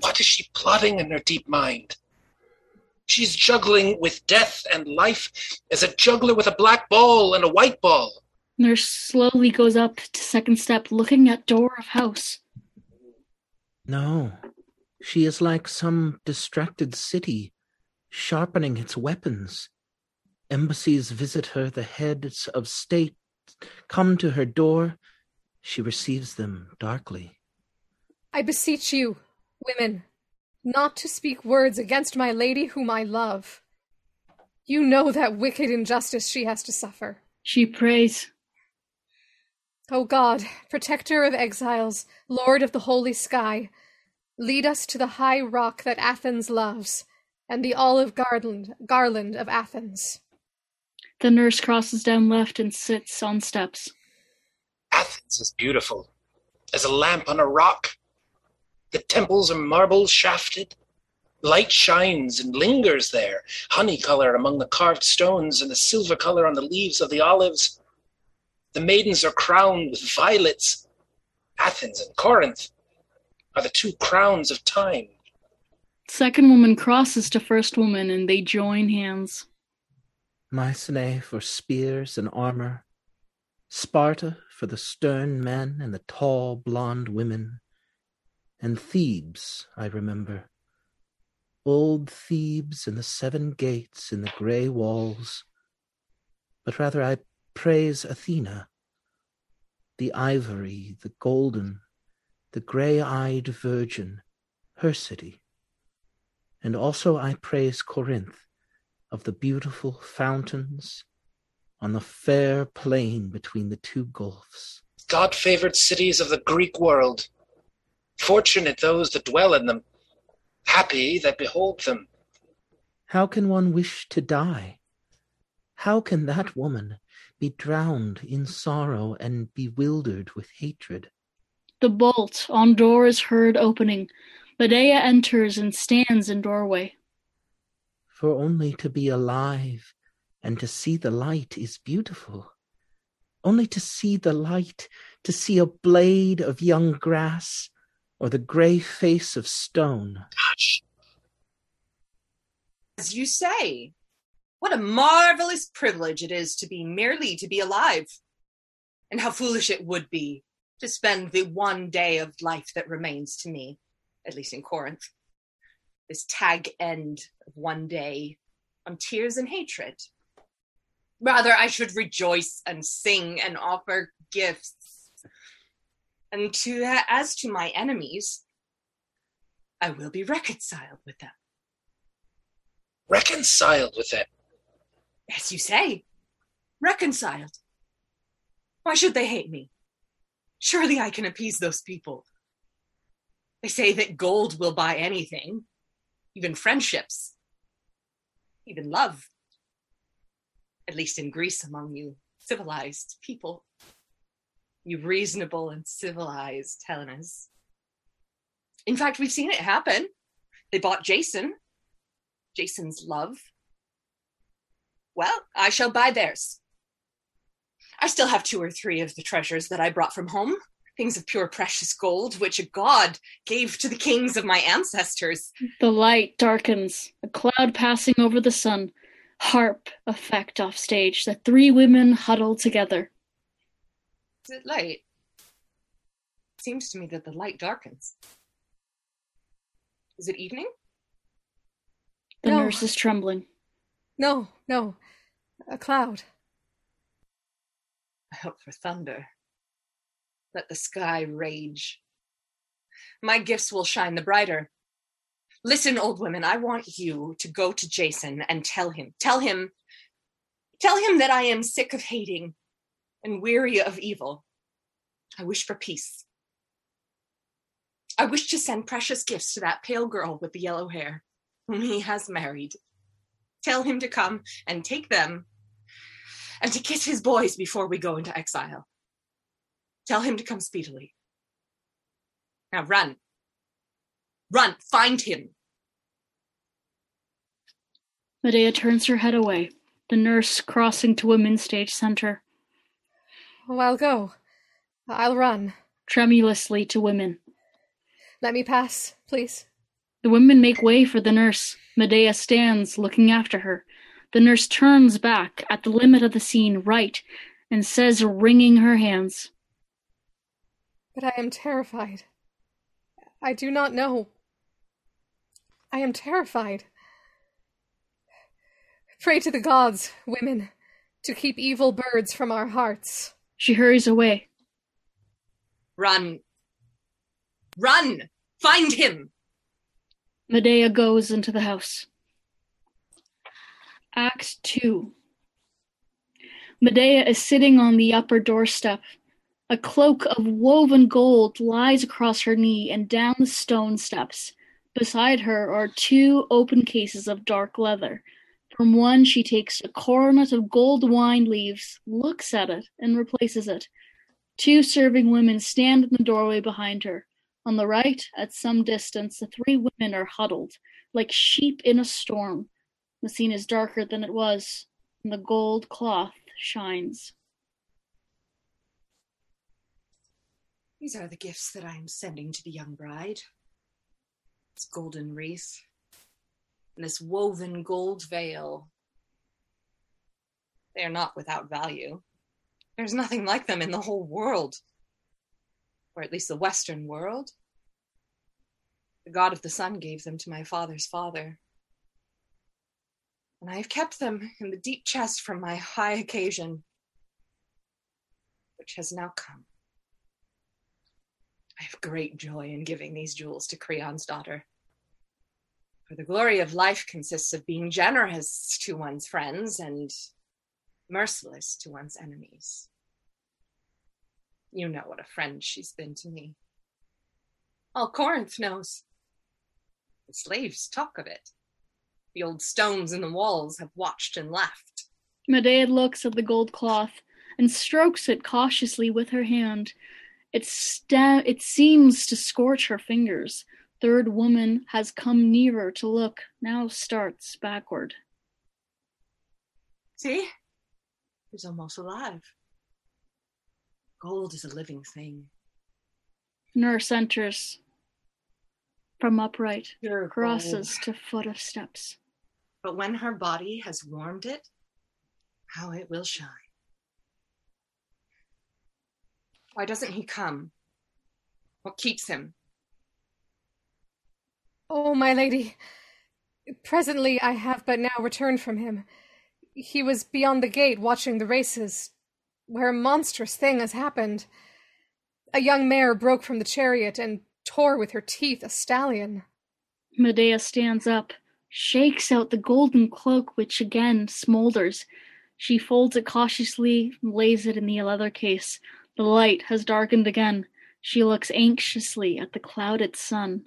What is she plotting in her deep mind? She's juggling with death and life as a juggler with a black ball and a white ball. Nurse slowly goes up to second step, looking at door of house. No, she is like some distracted city, sharpening its weapons. Embassies visit her, the heads of state come to her door. She receives them darkly. I beseech you, women, not to speak words against my lady whom I love. You know that wicked injustice she has to suffer. She prays. O God, protector of exiles, lord of the holy sky, lead us to the high rock that Athens loves, and the olive garland, garland of Athens. The nurse crosses down left and sits on steps. Athens is beautiful, as a lamp on a rock. The temples are marble shafted. Light shines and lingers there, honey color among the carved stones and the silver color on the leaves of the olives. The maidens are crowned with violets. Athens and Corinth are the two crowns of time. Second woman crosses to first woman and they join hands. Mycenae for spears and armor, Sparta for the stern men and the tall blonde women, and Thebes, I remember. Old Thebes and the seven gates in the grey walls. But rather I praise Athena, the ivory, the golden, the grey-eyed virgin, her city. And also I praise Corinth, of the beautiful fountains on the fair plain between the two gulfs. God favored cities of the Greek world. Fortunate those that dwell in them, happy that behold them. How can one wish to die? How can that woman be drowned in sorrow and bewildered with hatred? The bolt on door is heard opening. Medea enters and stands in doorway. For only to be alive and to see the light is beautiful. Only to see the light, to see a blade of young grass or the grey face of stone. Hush. As you say, what a marvelous privilege it is to be merely to be alive. And how foolish it would be to spend the one day of life that remains to me, at least in Corinth, this tag end of one day on tears and hatred. Rather, I should rejoice and sing and offer gifts. And to uh, as to my enemies, I will be reconciled with them. Reconciled with them? As you say, reconciled. Why should they hate me? Surely I can appease those people. They say that gold will buy anything, even friendships, even love. At least in Greece, among you civilized people. You reasonable and civilized Hellenes. In fact, we've seen it happen. They bought Jason, Jason's love. Well, I shall buy theirs. I still have two or three of the treasures that I brought from home, things of pure precious gold, which a god gave to the kings of my ancestors. The light darkens, a cloud passing over the sun. Harp effect off stage. The three women huddle together. Is it light? Seems to me that the light darkens. Is it evening? The No. nurse is trembling. No, no. A cloud. I hope for thunder. Let the sky rage. My gifts will shine the brighter. Listen, old women, I want you to go to Jason and tell him, tell him, tell him that I am sick of hating and weary of evil. I wish for peace. I wish to send precious gifts to that pale girl with the yellow hair, whom he has married. Tell him to come and take them and to kiss his boys before we go into exile. Tell him to come speedily. Now run. Run, find him. Medea turns her head away, the nurse crossing to women's stage center, I'll go. I'll run. tremulously to women. Let me pass, please. The women make way for the nurse. Medea stands, looking after her. The nurse turns back at the limit of the scene, right, and says, wringing her hands, But I am terrified. I do not know. I am terrified. Pray to the gods, women, to keep evil birds from our hearts. She hurries away. Run. Run! Find him! Medea goes into the house. Act 2 Medea is sitting on the upper doorstep. A cloak of woven gold lies across her knee and down the stone steps. Beside her are two open cases of dark leather. From one, she takes a coronet of gold wine leaves, looks at it, and replaces it. Two serving women stand in the doorway behind her. On the right, at some distance, the three women are huddled, like sheep in a storm. The scene is darker than it was, and the gold cloth shines. These are the gifts that I am sending to the young bride. This golden wreath, this woven gold veil. They are not without value. There's nothing like them in the whole world, or at least the Western world. The god of the sun gave them to my father's father. And I have kept them in the deep chest from my high occasion, which has now come. I have great joy in giving these jewels to Creon's daughter. For the glory of life consists of being generous to one's friends and merciless to one's enemies. You know what a friend she's been to me. All Corinth knows. The slaves talk of it. The old stones in the walls have watched and laughed. Medea looks at the gold cloth and strokes it cautiously with her hand. It, sta- it seems to scorch her fingers. Third woman has come nearer to look, now starts backward. See? He's almost alive. Gold is a living thing. Nurse enters from upright, Pure gold. crosses to foot of steps. But when her body has warmed it, how it will shine. Why doesn't he come? What keeps him? Oh, my lady, presently I have but now returned from him. He was beyond the gate watching the races, where a monstrous thing has happened. A young mare broke from the chariot and tore with her teeth a stallion. Medea stands up, shakes out the golden cloak, which again smolders. She folds it cautiously, lays it in the leather case. The light has darkened again. She looks anxiously at the clouded sun.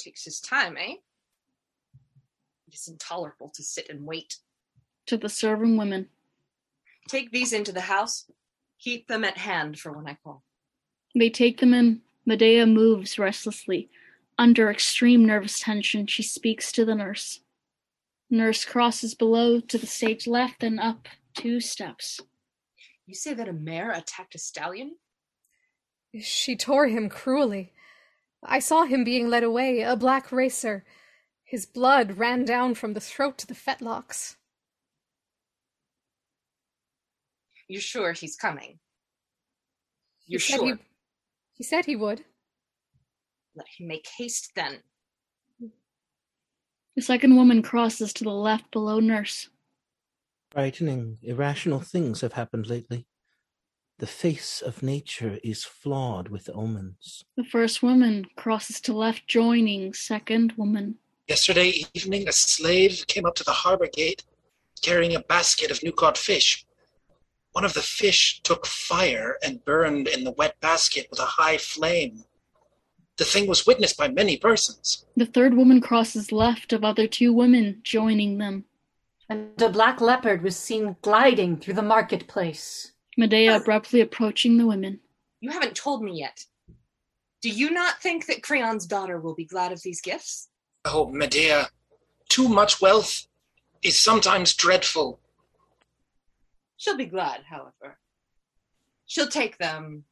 Takes his time, eh? It is intolerable to sit and wait. To the serving women. Take these into the house. Keep them at hand for when I call. They take them in. Medea moves restlessly. Under extreme nervous tension, she speaks to the nurse. Nurse crosses below to the stage left and up two steps. You say that a mare attacked a stallion? She tore him cruelly. I saw him being led away, a black racer. His blood ran down from the throat to the fetlocks. You're sure he's coming? You're he said sure? He, he said he would. Let him make haste then. The second woman crosses to the left below nurse. Frightening, irrational things have happened lately. The face of nature is flawed with omens. The first woman crosses to left, joining second woman. Yesterday evening, a slave came up to the harbor gate carrying a basket of new caught fish. One of the fish took fire and burned in the wet basket with a high flame. The thing was witnessed by many persons. The third woman crosses left of other two women, joining them. And a black leopard was seen gliding through the marketplace. Medea abruptly approaching the women. You haven't told me yet. Do you not think that Creon's daughter will be glad of these gifts? Oh, Medea, too much wealth is sometimes dreadful. She'll be glad, however. She'll take them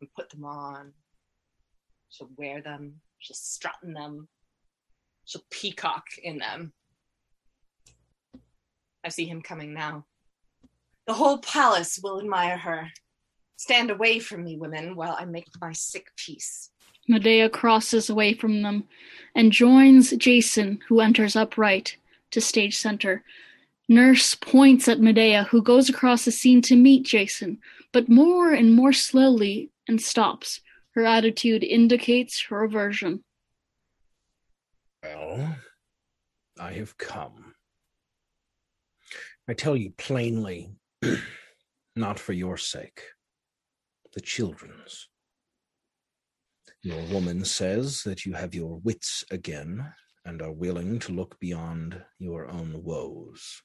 and put them on. She'll wear them. She'll strut in them. She'll peacock in them. I see him coming now. The whole palace will admire her. Stand away from me, women, while I make my sick peace. Medea crosses away from them and joins Jason, who enters upright to stage center. Nurse points at Medea, who goes across the scene to meet Jason, but more and more slowly and stops. Her attitude indicates her aversion. Well, I have come. I tell you plainly, not for your sake, the children's. Your woman says that you have your wits again and are willing to look beyond your own woes.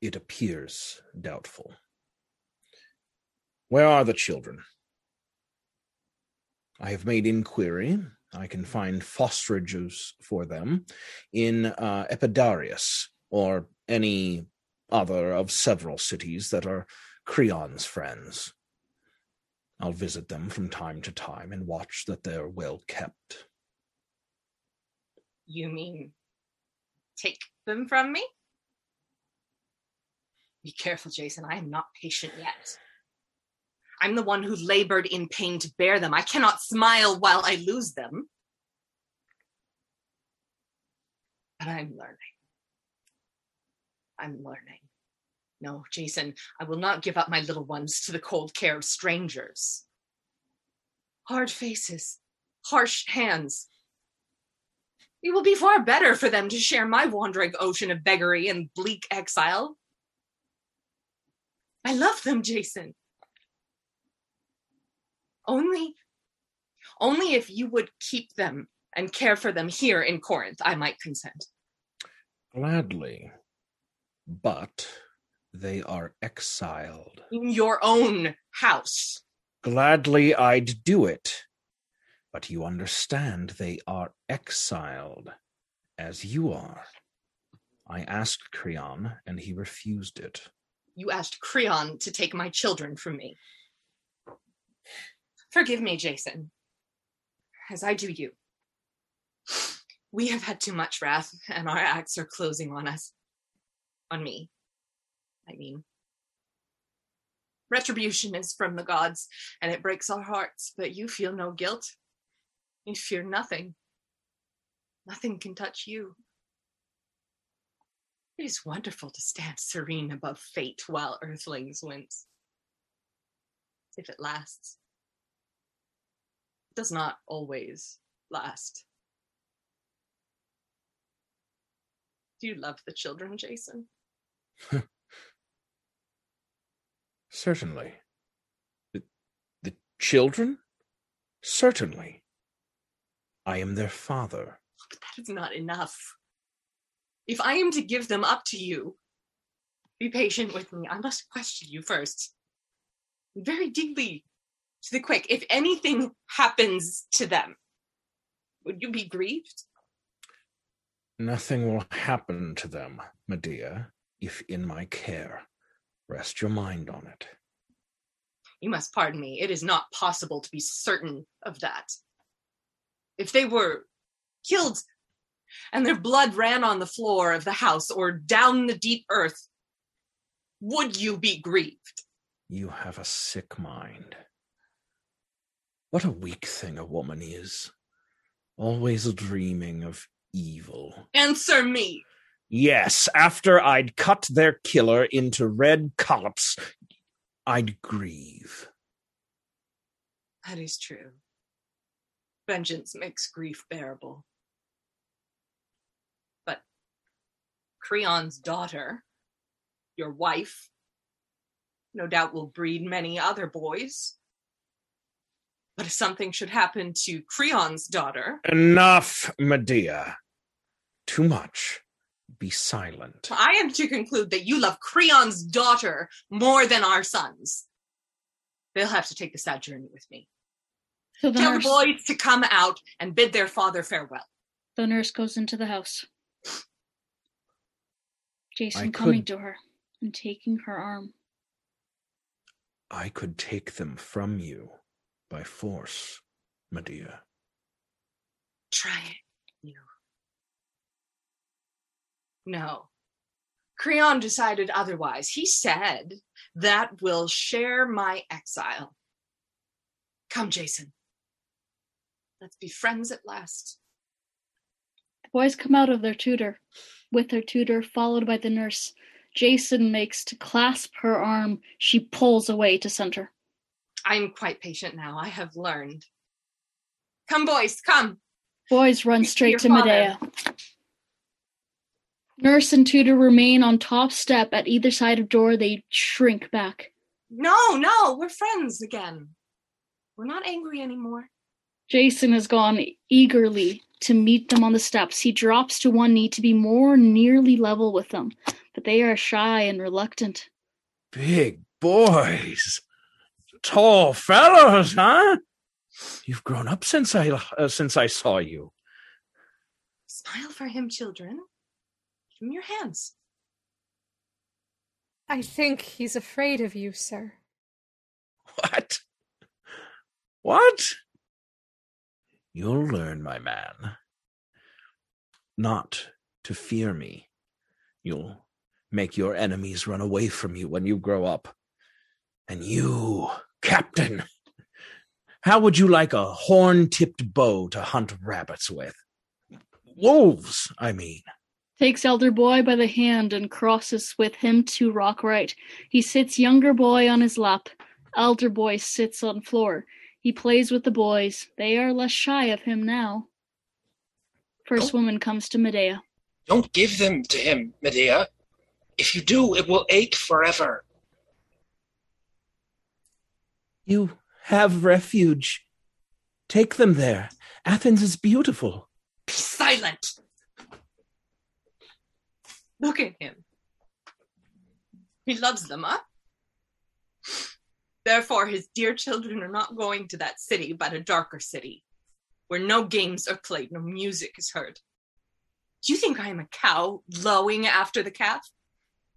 It appears doubtful. Where are the children? I have made inquiry. I can find fosterages for them in uh, Epidaurus or any other of several cities that are Creon's friends. I'll visit them from time to time and watch that they're well kept. You mean take them from me? Be careful, Jason. I am not patient yet. I'm the one who labored in pain to bear them. I cannot smile while I lose them. But I'm learning. I'm learning. No, Jason, I will not give up my little ones to the cold care of strangers. Hard faces, harsh hands. It will be far better for them to share my wandering ocean of beggary and bleak exile. I love them, Jason. Only, only if you would keep them and care for them here in Corinth, I might consent. Gladly. But they are exiled. In your own house. Gladly I'd do it. But you understand they are exiled, as you are. I asked Creon, and he refused it. You asked Creon to take my children from me. Forgive me, Jason, as I do you. We have had too much wrath, and our acts are closing on us. On me, I mean. Retribution is from the gods, and it breaks our hearts, but you feel no guilt. You fear nothing. Nothing can touch you. It is wonderful to stand serene above fate while Earthlings wince. If it lasts. It does not always last. Do you love the children, Jason? Certainly. The, the children? Certainly. I am their father. But that is not enough. If I am to give them up to you, be patient with me. I must question you first. Very deeply to the quick. If anything happens to them, would you be grieved? Nothing will happen to them, Medea, if in my care. Rest your mind on it. You must pardon me. It is not possible to be certain of that. If they were killed and their blood ran on the floor of the house or down the deep earth, would you be grieved? You have a sick mind. What a weak thing a woman is. Always dreaming of evil. Answer me. Yes, after I'd cut their killer into red collops, I'd grieve. That is true. Vengeance makes grief bearable. But Creon's daughter, your wife, no doubt will breed many other boys. But if something should happen to Creon's daughter, Enough, Medea. Too much. Be silent. I am to conclude that you love Creon's daughter more than our sons. They'll have to take the sad journey with me. So the Tell nurse, the boys to come out and bid their father farewell. the nurse goes into the house. Jason I coming could- to her and taking her arm. I could take them from you by force, Medea. Try it, you. No. Creon decided otherwise. He said that will share my exile. Come, Jason. Let's be friends at last. The boys come out of their tutor, with their tutor, followed by the nurse. Jason makes to clasp her arm. She pulls away to center. I'm quite patient now. I have learned. Come, boys, come. Boys run straight your to father. Medea. Nurse and tutor remain on top step at either side of door. They shrink back. No, no, we're friends again. We're not angry anymore. Jason has gone eagerly to meet them on the steps. He drops to one knee to be more nearly level with them, but they are shy and reluctant. Big boys. Tall fellows, huh? You've grown up since I uh, since I saw you. Smile for him, children. Give him your hands. I think he's afraid of you, sir. What? What? You'll learn, my man, not to fear me. You'll make your enemies run away from you when you grow up. And you, Captain, how would you like a horn tipped bow to hunt rabbits with? Wolves, I mean. Takes elder boy by the hand and crosses with him to rock right. He sits younger boy on his lap. Elder boy sits on floor. He plays with the boys. They are less shy of him now. First woman comes to Medea. Don't give them to him, Medea. If you do, it will ache forever. You have refuge. Take them there. Athens is beautiful. Be silent. Look at him. He loves them, huh? Therefore, his dear children are not going to that city, but a darker city, where no games are played, no music is heard. Do you think I am a cow lowing after the calf?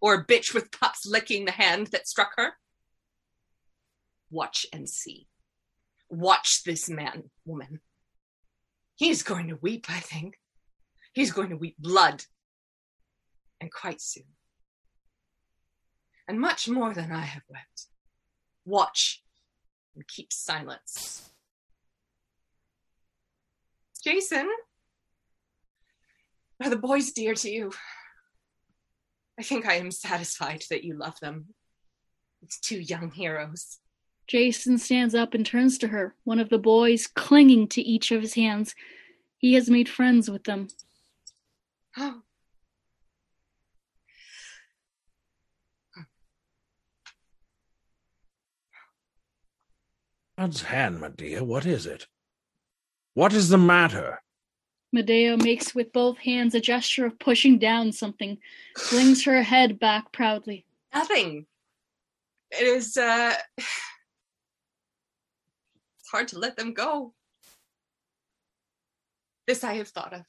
Or a bitch with pups licking the hand that struck her? Watch and see. Watch this man, woman. He's going to weep, I think. He's going to weep blood. And quite soon. And much more than I have wept. Watch and keep silence. Jason, Are the boys dear to you? I think I am satisfied that you love them. It's two young heroes. Jason stands up and turns to her, one of the boys clinging to each of his hands. He has made friends with them. Oh. God's hand, Medea, what is it? What is the matter? Medea makes with both hands a gesture of pushing down something, flings her head back proudly. Nothing. It is, uh. It's hard to let them go. This I have thought of.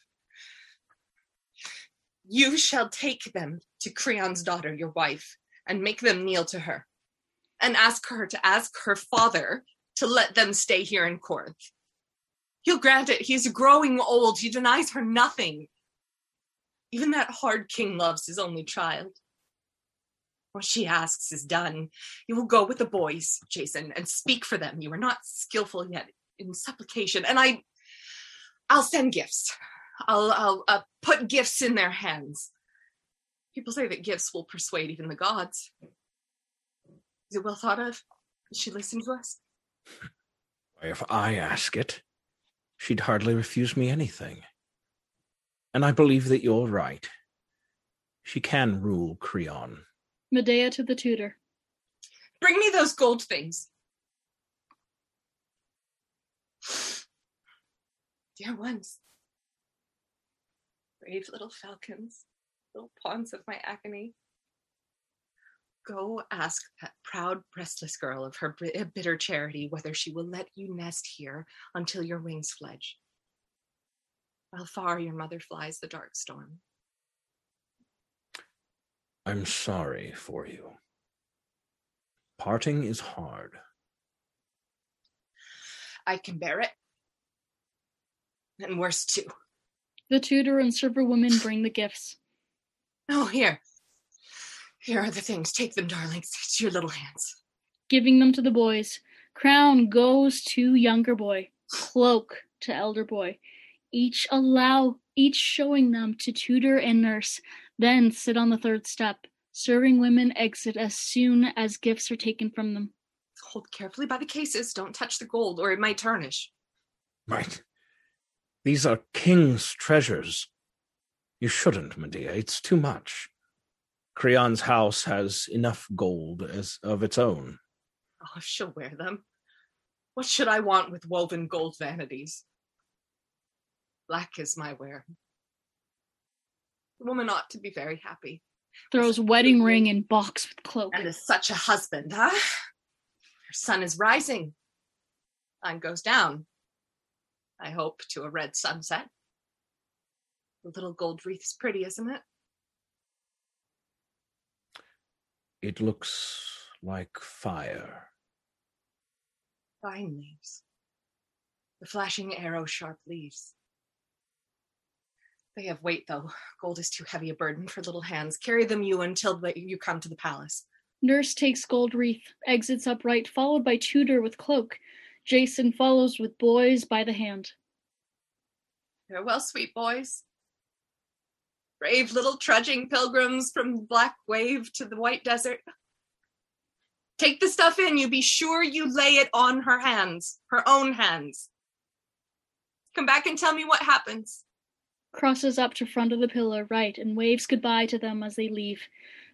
You shall take them to Creon's daughter, your wife, and make them kneel to her, and ask her to ask her father to let them stay here in Corinth. He'll grant it. He's growing old. He denies her nothing. Even that hard king loves his only child. What she asks is done. You will go with the boys, Jason, and speak for them. You are not skillful yet in supplication, and I, I'll send gifts. I'll, I'll uh, put gifts in their hands. People say that gifts will persuade even the gods. Is it well thought of? Does she listen to us? Why, if I ask it, she'd hardly refuse me anything. And I believe that you're right. She can rule Creon. Medea to the tutor. Bring me those gold things. Dear ones, brave little falcons, little pawns of my agony. Go ask that proud, breastless girl of her bitter charity whether she will let you nest here until your wings fledge. While far your mother flies the dark storm. I'm sorry for you. Parting is hard. I can bear it. And worse too. The tutor and server women bring the gifts. Oh, here. Here are the things. Take them, darlings. It's your little hands. Giving them to the boys. Crown goes to younger boy. Cloak to elder boy. Each allow, each showing them to tutor and nurse. Then sit on the third step. Serving women exit as soon as gifts are taken from them. Hold carefully by the cases. Don't touch the gold, or it might tarnish. Right. These are king's treasures. You shouldn't, Medea. It's too much. Creon's house has enough gold as of its own. Oh, if she'll wear them. What should I want with woven gold vanities? Black is my wear. The woman ought to be very happy. Throws wedding ring in box with cloak. And is such a husband, huh? Her sun is rising. Sun goes down. I hope to a red sunset. The little gold wreath's pretty, isn't it? It looks like fire. Vine leaves. The flashing arrow sharp leaves. They have weight, though. Gold is too heavy a burden for little hands. Carry them you until the, you come to the palace. Nurse takes gold wreath, exits upright, followed by Tutor with cloak. Jason follows with boys by the hand. Farewell, sweet boys. Brave little trudging pilgrims from the black wave to the white desert. Take the stuff in. You be sure you lay it on her hands, her own hands. Come back and tell me what happens. Crosses up to front of the pillar, right, and waves goodbye to them as they leave.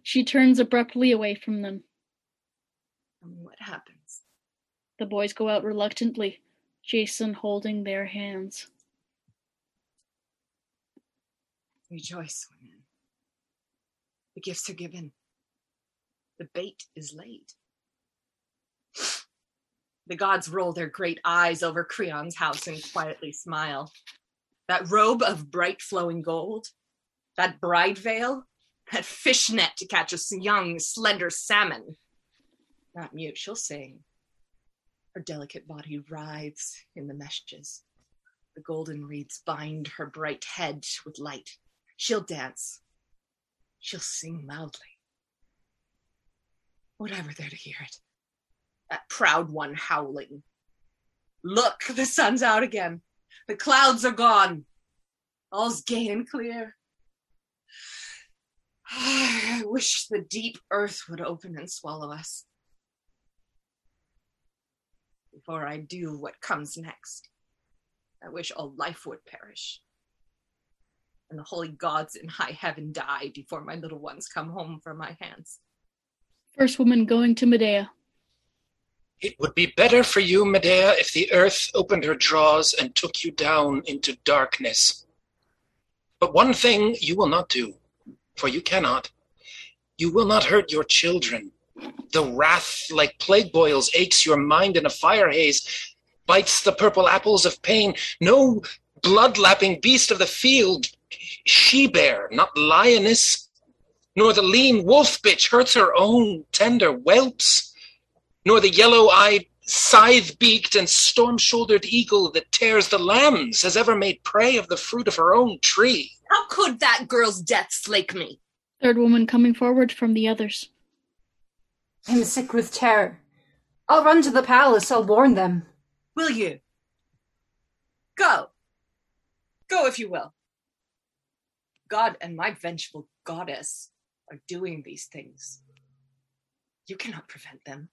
She turns abruptly away from them. Me what happens. The boys go out reluctantly, Jason holding their hands. Rejoice, women. The gifts are given. The bait is laid. The gods roll their great eyes over Creon's house and quietly smile. That robe of bright flowing gold, that bride veil, that fishnet to catch a young, slender salmon. Not mute, she'll sing. Her delicate body writhes in the meshes. The golden reeds bind her bright head with light. She'll dance. She'll sing loudly. Whatever there to hear it. That proud one howling. Look, the sun's out again. The clouds are gone. All's gay and clear. Ah, I wish the deep earth would open and swallow us. Before I do what comes next, I wish all life would perish. And the holy gods in high heaven die before my little ones come home from my hands. First woman going to Medea. It would be better for you, Medea, if the earth opened her jaws and took you down into darkness. But one thing you will not do, for you cannot. You will not hurt your children. The wrath, like plague boils, aches your mind in a fire haze, bites the purple apples of pain. No blood lapping beast of the field, she bear, not lioness, nor the lean wolf bitch hurts her own tender whelps, nor the yellow eyed, scythe beaked, and storm shouldered eagle that tears the lambs has ever made prey of the fruit of her own tree. How could that girl's death slake me? Third woman coming forward from the others. I'm sick with terror. I'll run to the palace. I'll warn them. Will you? Go. Go if you will. God and my vengeful goddess are doing these things. You cannot prevent them.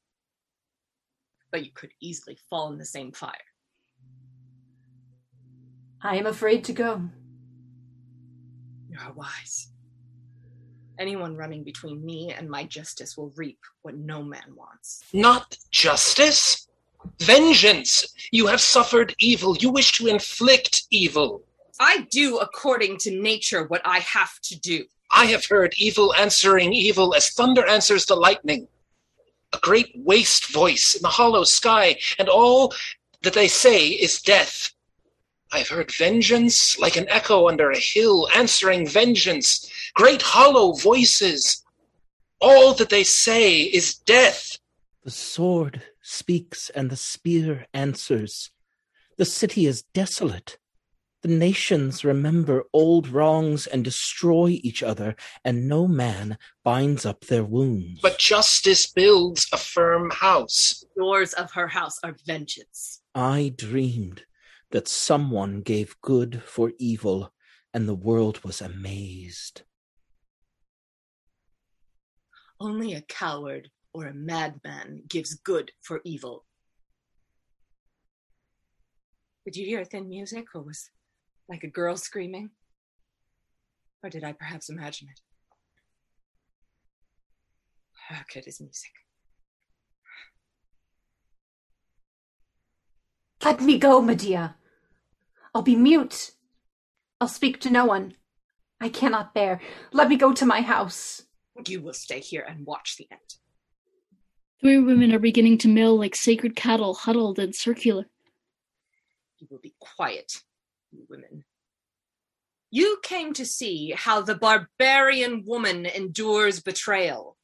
But you could easily fall in the same fire. I am afraid to go. You are wise. Anyone running between me and my justice will reap what no man wants. Not justice? Vengeance! You have suffered evil. You wish to inflict evil. I do according to nature what I have to do. I have heard evil answering evil as thunder answers the lightning. A great waste voice in the hollow sky, and all that they say is death. I have heard vengeance like an echo under a hill answering vengeance, great hollow voices. All that they say is death. The sword speaks and the spear answers. The city is desolate. The nations remember old wrongs and destroy each other, and no man binds up their wounds. But justice builds a firm house. The doors of her house are vengeance. I dreamed that someone gave good for evil, and the world was amazed. Only a coward or a madman gives good for evil. Did you hear thin music, or was like a girl screaming? Or did I perhaps imagine it? How good is music? Let me go, Medea. I'll be mute. I'll speak to no one. I cannot bear. Let me go to my house. You will stay here and watch the end. Three women are beginning to mill like sacred cattle huddled and circular. You will be quiet, you women. You came to see how the barbarian woman endures betrayal.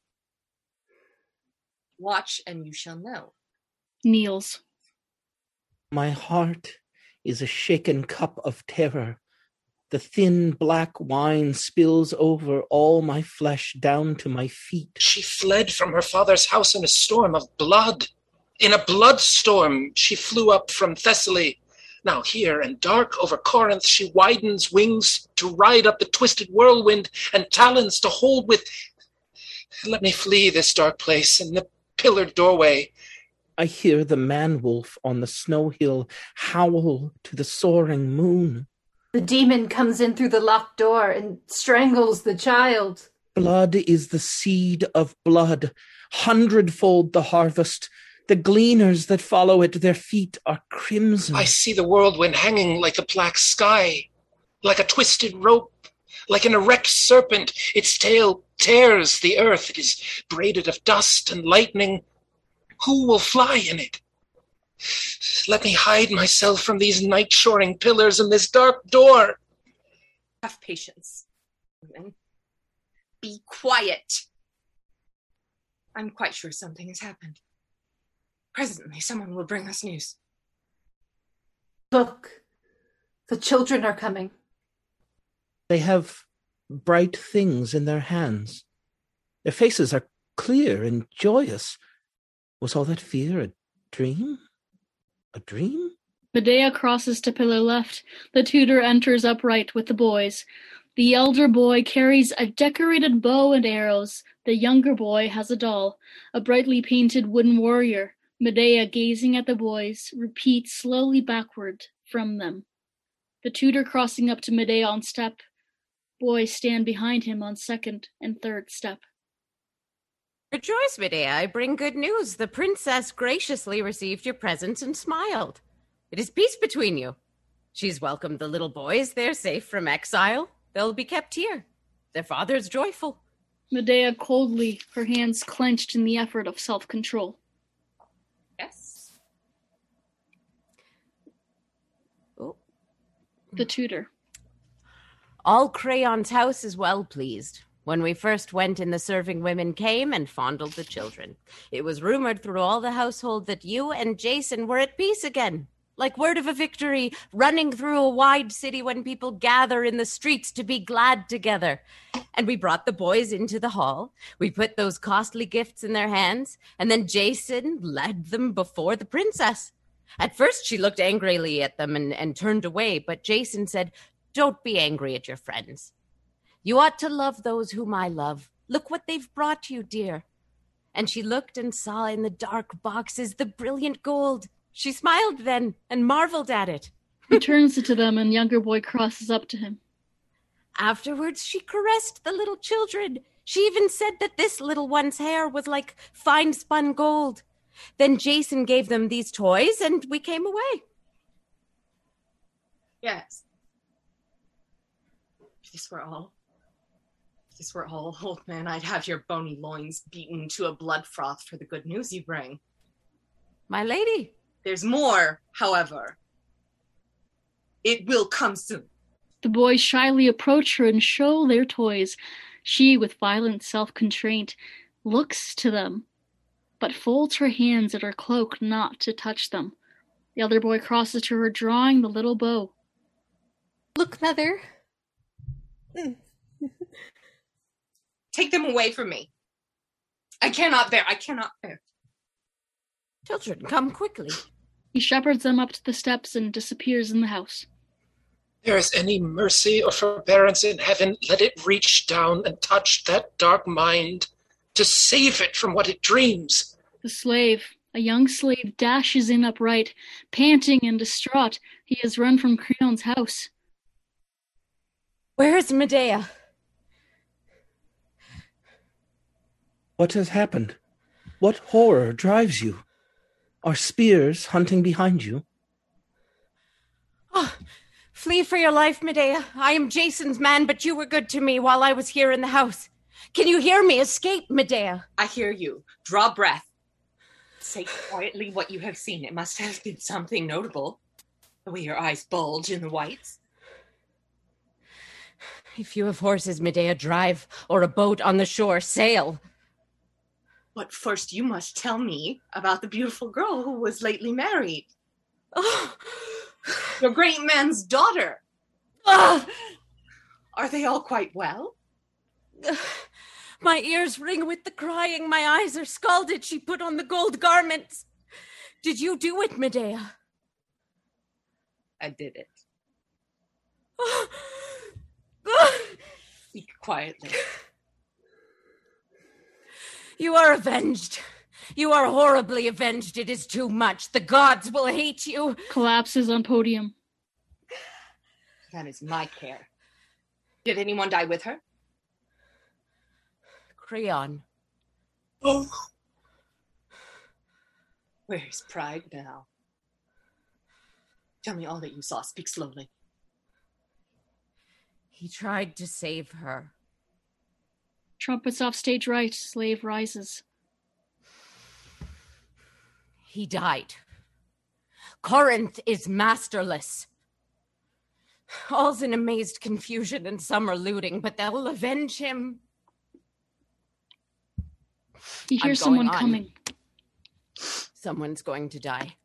Watch and you shall know. Kneels. My heart is a shaken cup of terror. The thin black wine spills over all my flesh down to my feet. She fled from her father's house in a storm of blood. In a blood storm, she flew up from Thessaly. Now, here and dark over Corinth, she widens wings to ride up the twisted whirlwind and talons to hold with. Let me flee this dark place and the pillared doorway. I hear the man wolf on the snow hill howl to the soaring moon. The demon comes in through the locked door and strangles the child. Blood is the seed of blood, hundredfold the harvest. The gleaners that follow it, their feet are crimson. I see the whirlwind hanging like the black sky, like a twisted rope, like an erect serpent. Its tail tears the earth. It is braided of dust and lightning. Who will fly in it? Let me hide myself from these night shoring pillars and this dark door. Have patience, women. Be quiet. I'm quite sure something has happened. Presently, someone will bring us news. Look, the children are coming. They have bright things in their hands. Their faces are clear and joyous. Was all that fear a dream? A dream? Medea crosses to pillar left. The tutor enters upright with the boys. The elder boy carries a decorated bow and arrows. The younger boy has a doll, a brightly painted wooden warrior. Medea, gazing at the boys, repeats slowly backward from them. The tutor crossing up to Medea on step. Boys stand behind him on second and third step. Rejoice, Medea, I bring good news. The princess graciously received your presents and smiled. It is peace between you. She's welcomed the little boys. They're safe from exile. They'll be kept here. Their father's joyful. Medea coldly, her hands clenched in the effort of self control. Yes. Oh. The tutor. All Creon's house is well pleased. When we first went in, the serving women came and fondled the children. It was rumored through all the household that you and Jason were at peace again, like word of a victory running through a wide city when people gather in the streets to be glad together. And we brought the boys into the hall. We put those costly gifts in their hands, and then Jason led them before the princess. At first, she looked angrily at them and, and turned away, but Jason said, Don't be angry at your friends. You ought to love those whom I love. Look what they've brought you, dear. And she looked and saw in the dark boxes the brilliant gold. She smiled then and marveled at it. He turns to them, and younger boy crosses up to him. Afterwards, she caressed the little children. She even said that this little one's hair was like fine spun gold. Then Jason gave them these toys, and we came away. Yes. If this were all, if this were all, old man, I'd have your bony loins beaten to a blood froth for the good news you bring. My lady. There's more, however. It will come soon. The boys shyly approach her and show their toys. She, with violent self constraint, looks to them, but folds her hands at her cloak not to touch them. The other boy crosses to her, drawing the little bow. Look, mother. Hmm. Take them away from me. I cannot bear. I cannot bear. Children, come quickly. He shepherds them up to the steps and disappears in the house. There is any mercy or forbearance in heaven, let it reach down and touch that dark mind to save it from what it dreams. The slave, a young slave, dashes in upright, panting and distraught. He has run from Creon's house. Where is Medea? What has happened? What horror drives you? Are spears hunting behind you? Oh, flee for your life, Medea. I am Jason's man, but you were good to me while I was here in the house. Can you hear me? Escape, Medea. I hear you. Draw breath. Say quietly what you have seen. It must have been something notable. The way your eyes bulge in the whites. If you have horses, Medea, drive, or a boat on the shore, sail. But first, you must tell me about the beautiful girl who was lately married. Oh, Your great man's daughter. ah! Are they all quite well? My ears ring with the crying. My eyes are scalded. She put on the gold garments. Did you do it, Medea? I did it. Speak quietly. You are avenged. You are horribly avenged. It is too much. The gods will hate you. Collapses on podium. That is my care. Did anyone die with her? Creon. Oh, Where is pride now? Tell me all that you saw. Speak slowly. He tried to save her. Trumpets off stage right. Slave rises. He died. Corinth is masterless. All's in amazed confusion and some are looting, but they'll avenge him. He I'm hears going someone on. coming. Someone's going to die.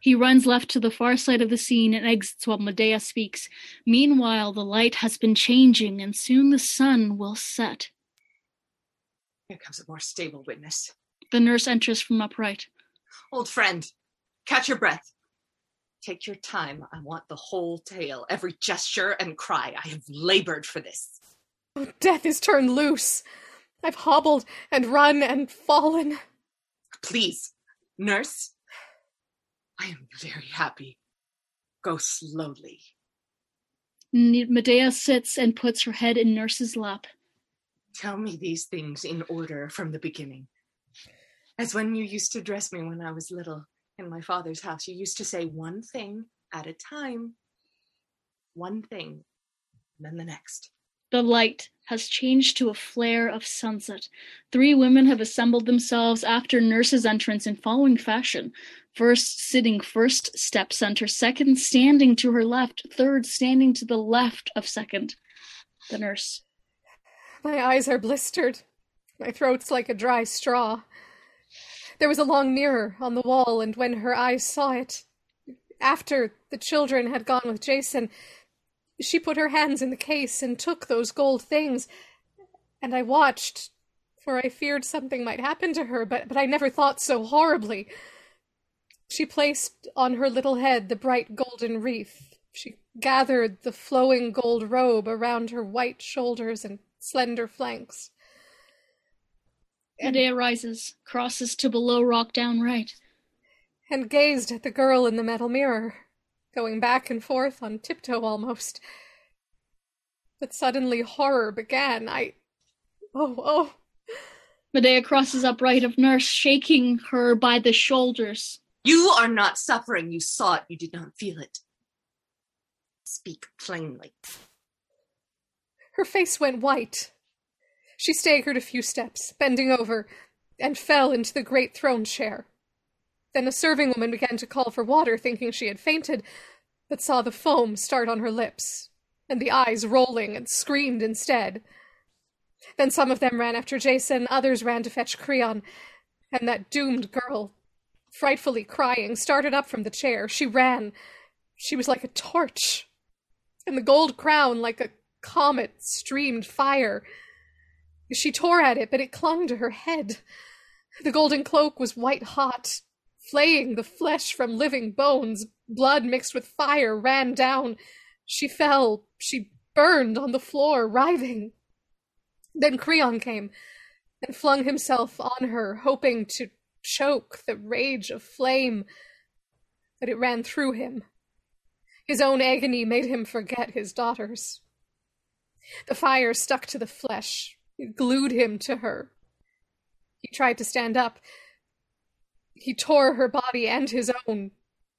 He runs left to the far side of the scene and exits while Medea speaks. Meanwhile, the light has been changing, and soon the sun will set. Here comes a more stable witness. The nurse enters from upright. Old friend, catch your breath. Take your time. I want the whole tale, every gesture and cry. I have labored for this. Oh, death is turned loose. I've hobbled and run and fallen. Please, nurse. I am very happy. Go slowly. Medea sits and puts her head in Nurse's lap. Tell me these things in order from the beginning. As when you used to dress me when I was little in my father's house, you used to say one thing at a time. One thing, then the next. The light has changed to a flare of sunset. Three women have assembled themselves after Nurse's entrance in following fashion. First sitting first step center, second standing to her left, third standing to the left of second. The nurse. My eyes are blistered. My throat's like a dry straw. There was a long mirror on the wall, and when her eyes saw it, after the children had gone with Jason, she put her hands in the case and took those gold things. And I watched, for I feared something might happen to her, but, but I never thought so horribly. She placed on her little head the bright golden wreath. She gathered the flowing gold robe around her white shoulders and slender flanks. Medea rises, crosses to below rock down right. And gazed at the girl in the metal mirror, going back and forth on tiptoe almost. But suddenly horror began. I. Oh, oh. Medea crosses upright of Nurse, shaking her by the shoulders. You are not suffering. You saw it. You did not feel it. Speak plainly. Her face went white. She staggered a few steps, bending over, and fell into the great throne chair. Then a serving woman began to call for water, thinking she had fainted, but saw the foam start on her lips, and the eyes rolling, and screamed instead. Then some of them ran after Jason, others ran to fetch Creon, and that doomed girl, frightfully crying, started up from the chair. She ran. She was like a torch, and the gold crown, like a comet, streamed fire. She tore at it, but it clung to her head. The golden cloak was white hot, flaying the flesh from living bones. Blood mixed with fire ran down. She fell. She burned on the floor, writhing. Then Creon came and flung himself on her, hoping to choke the rage of flame, but it ran through him. His own agony made him forget his daughters. The fire stuck to the flesh, it glued him to her. He tried to stand up. He tore her body and his own.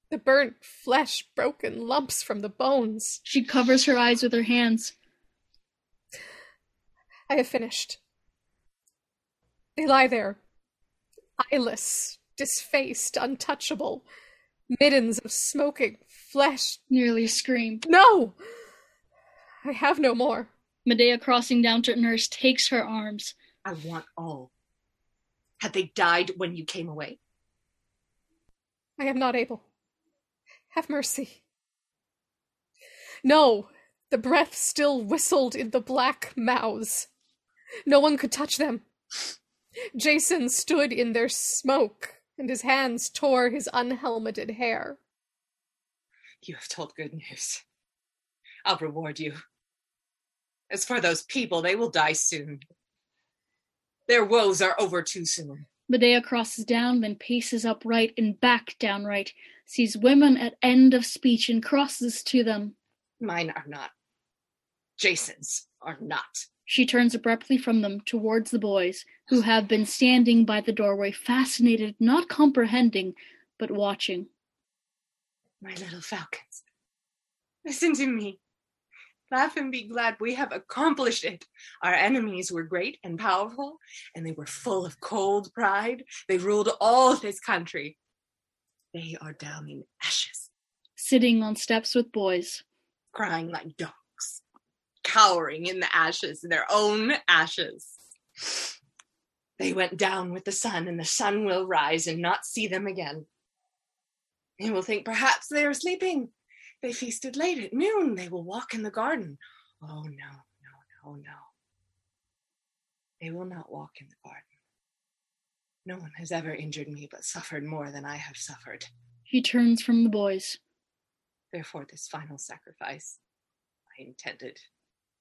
The burnt flesh broke in lumps from the bones. She covers her eyes with her hands. I have finished. They lie there, eyeless, disfaced, untouchable, middens of smoking flesh. Nearly scream. No! I have no more. Medea, crossing down to Nurse, takes her arms. I want all. Had they died when you came away? I am not able. Have mercy. No, the breath still whistled in the black mouths. No one could touch them. Jason stood in their smoke, and his hands tore his unhelmeted hair. You have told good news. I'll reward you. As for those people, they will die soon. Their woes are over too soon. Medea crosses down, then paces upright and back downright, sees women at end of speech and crosses to them. Mine are not. Jason's are not. She turns abruptly from them towards the boys, who have been standing by the doorway, fascinated, not comprehending, but watching. My little falcons, listen to me. Laugh and be glad we have accomplished it. Our enemies were great and powerful, and they were full of cold pride. They ruled all this country. They are down in ashes. Sitting on steps with boys. Crying like dogs. Cowering in the ashes, their own ashes. They went down with the sun, and the sun will rise and not see them again. They will think perhaps they are sleeping they feasted late at noon. They will walk in the garden. Oh, no, no, no, no. They will not walk in the garden. No one has ever injured me but suffered more than I have suffered. He turns from the boys. Therefore, this final sacrifice I intended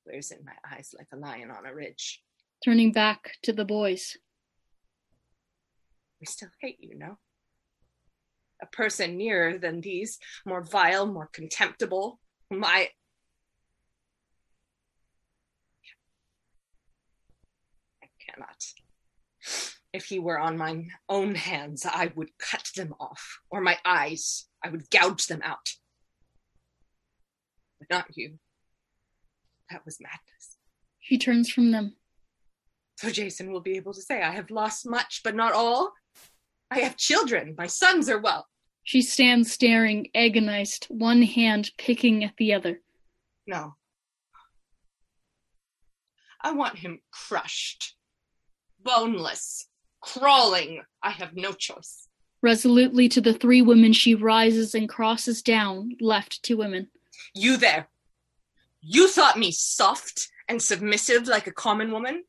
glares in my eyes like a lion on a ridge. Turning back to the boys. We still hate you, no? A person nearer than these, more vile, more contemptible, my I. Cannot. If he were on my own hands, I would cut them off, or my eyes, I would gouge them out. But not you. That was madness. She turns from them. So Jason will be able to say, I have lost much, but not all. I have children. My sons are well. She stands staring, agonized, one hand picking at the other. No. I want him crushed, boneless, crawling. I have no choice. Resolutely to the three women, she rises and crosses down, left to women. You there. You thought me soft and submissive like a common woman?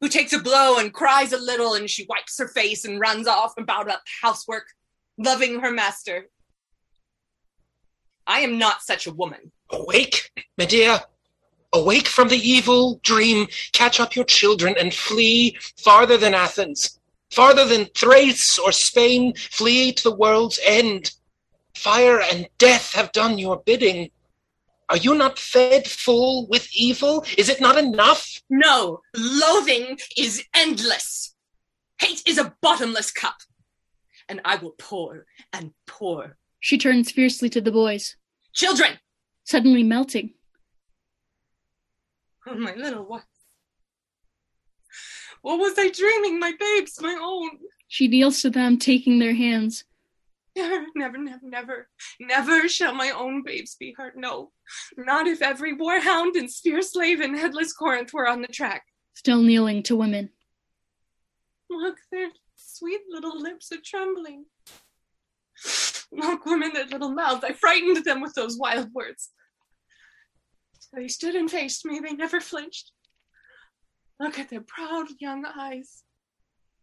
Who takes a blow and cries a little and she wipes her face and runs off about housework, loving her master. I am not such a woman. Awake, Medea. Awake from the evil dream. Catch up your children and flee farther than Athens, farther than Thrace or Spain. Flee to the world's end. Fire and death have done your bidding. Are you not fed full with evil? Is it not enough? No, loathing is endless. Hate is a bottomless cup. And I will pour and pour. She turns fiercely to the boys. Children! Suddenly melting. Oh, my little ones. What was I dreaming? My babes, my own. She kneels to them, taking their hands. Never, never, never, never, never shall my own babes be hurt. No, not if every warhound and spear slave and headless Corinth were on the track. Still kneeling to women. Look, their sweet little lips are trembling. Look, women, their little mouths. I frightened them with those wild words. They stood and faced me. They never flinched. Look at their proud young eyes.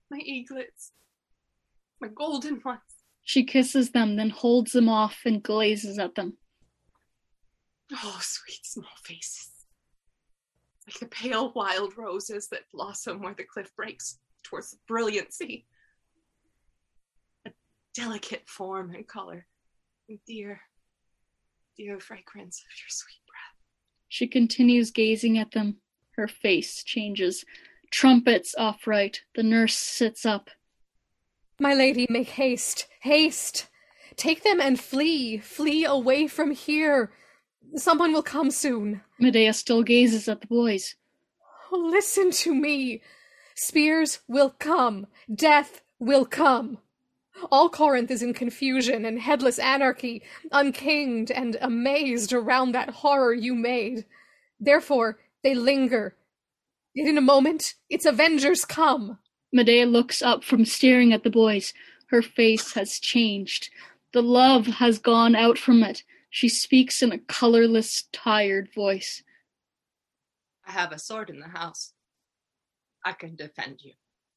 My eaglets. My golden ones. She kisses them, then holds them off and glazes at them. Oh, sweet small faces. Like the pale wild roses that blossom where the cliff breaks towards the brilliancy. A delicate form and color. And dear, dear fragrance of your sweet breath. She continues gazing at them. Her face changes. Trumpets upright. The nurse sits up. My lady, make haste, haste! Take them and flee, flee away from here. Someone will come soon. Medea still gazes at the boys. Oh, listen to me. Spears will come. Death will come. All Corinth is in confusion and headless anarchy, unkinged and amazed around that horror you made. Therefore, they linger. Yet in a moment, its avengers come. Medea looks up from staring at the boys. Her face has changed. The love has gone out from it. She speaks in a colorless, tired voice. I have a sword in the house. I can defend you.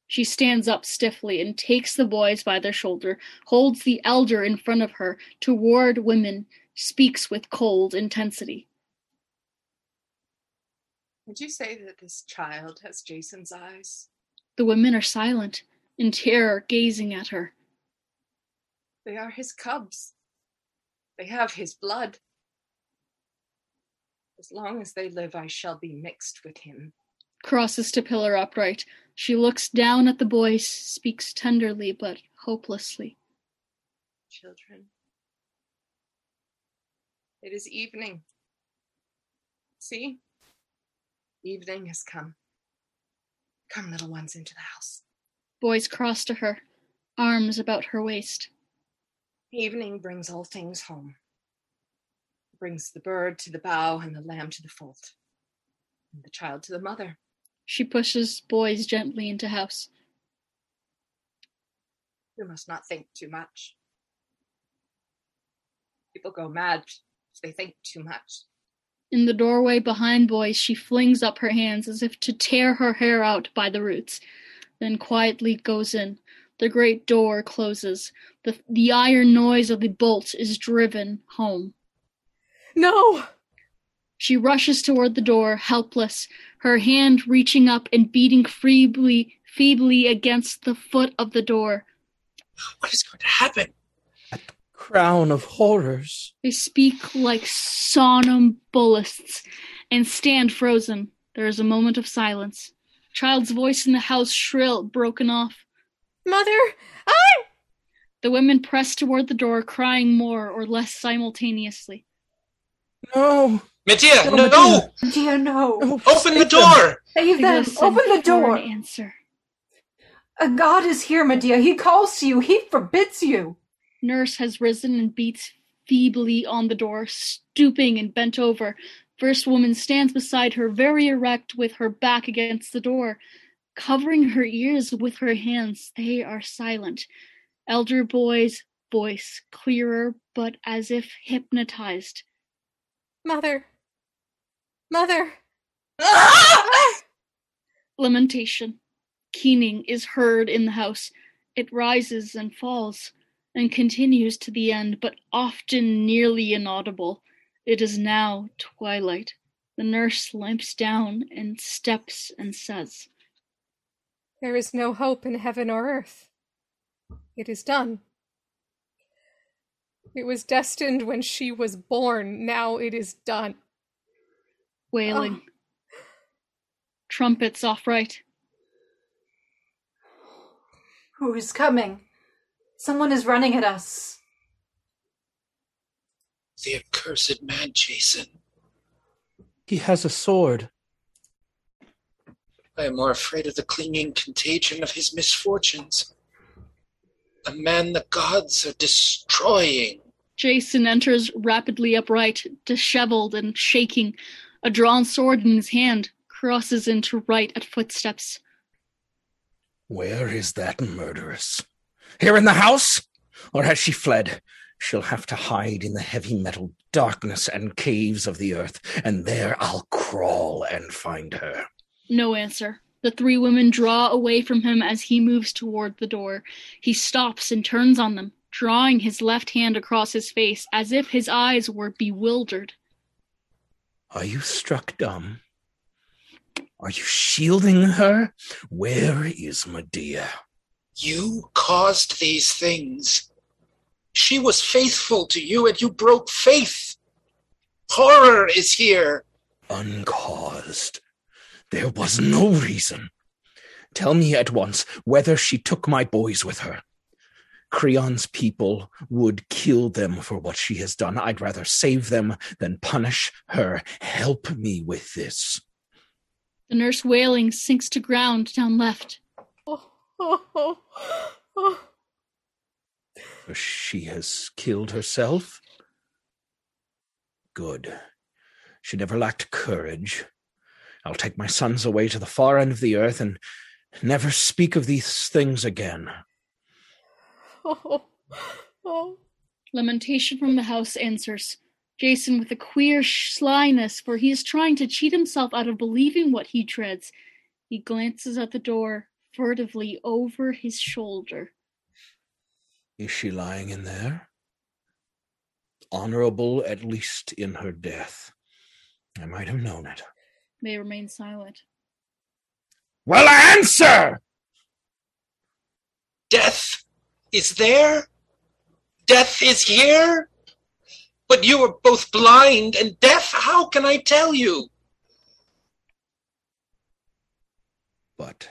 She stands up stiffly and takes the boys by their shoulder, holds the elder in front of her toward women, speaks with cold intensity. Would you say that this child has Jason's eyes? The women are silent, in terror, gazing at her. They are his cubs. They have his blood. As long as they live, I shall be mixed with him. Crosses to pillar upright. She looks down at the boys, speaks tenderly but hopelessly. Children, it is evening. See? Evening has come. Come, little ones, into the house. Boys cross to her, arms about her waist. Evening brings all things home. Brings the bird to the bough and the lamb to the fold, and the child to the mother. She pushes boys gently into house. You must not think too much. People go mad if they think too much. In the doorway behind boys, she flings up her hands as if to tear her hair out by the roots, then quietly goes in. The great door closes. The, the iron noise of the bolt is driven home. No! She rushes toward the door, helpless, her hand reaching up and beating feebly, feebly against the foot of the door. What is going to happen? Crown of horrors. They speak like somnambulists and stand frozen. There is a moment of silence. Child's voice in the house shrill, broken off. Mother! I! The women press toward the door, crying more or less simultaneously. No! Medea, No, no! Medea. Dear, no. Open the door! Save They them. Open the for door. an answer. A god is here, Medea. He calls to you. He forbids you. Nurse has risen and beats feebly on the door, stooping and bent over. First woman stands beside her, very erect, with her back against the door, covering her ears with her hands. They are silent. Elder boy's voice, clearer, but as if hypnotized. Mother! Mother! Lamentation. Keening is heard in the house. It rises and falls, and continues to the end, but often nearly inaudible. It is now twilight. The nurse limps down and steps and says, There is no hope in heaven or earth. It is done. It was destined when she was born. Now it is done. wailing. Ah. Trumpets off right. Who is coming? Someone is running at us. The accursed man, Jason. He has a sword. I am more afraid of the clinging contagion of his misfortunes. A man the gods are destroying. Jason enters rapidly upright, disheveled and shaking. A drawn sword in his hand crosses into right at footsteps. Where is that murderess? Here in the house? Or has she fled? She'll have to hide in the heavy metal darkness and caves of the earth, and there I'll crawl and find her. No answer. The three women draw away from him as he moves toward the door. He stops and turns on them, drawing his left hand across his face as if his eyes were bewildered. Are you struck dumb? Are you shielding her? Where is Medea? You caused these things. She was faithful to you, and you broke faith. Horror is here. Uncaused. There was no reason. Tell me at once whether she took my boys with her. Creon's people would kill them for what she has done. I'd rather save them than punish her. Help me with this. The nurse wailing sinks to ground down left. Oh, oh. She has killed herself? Good. She never lacked courage. I'll take my sons away to the far end of the earth and never speak of these things again. oh, oh. Lamentation from the house answers. Jason with a queer slyness, for he is trying to cheat himself out of believing what he dreads. He glances at the door, furtively over his shoulder. Is she lying in there? Honorable, at least in her death. I might have known it. May remain silent. Well, answer! Death is there. Death is here. But you are both blind and deaf. How can I tell you? But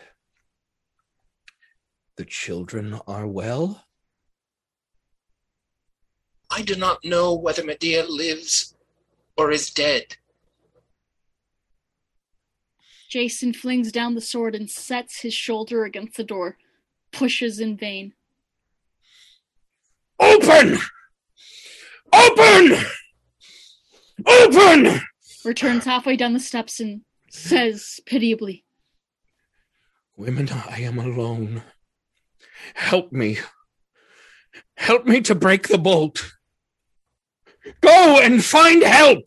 the children are well? I do not know whether Medea lives or is dead. Jason flings down the sword and sets his shoulder against the door, pushes in vain. Open! Open! Open! Returns halfway down the steps and says pitiably, Women, I am alone. Help me. Help me to break the bolt. Go and find help!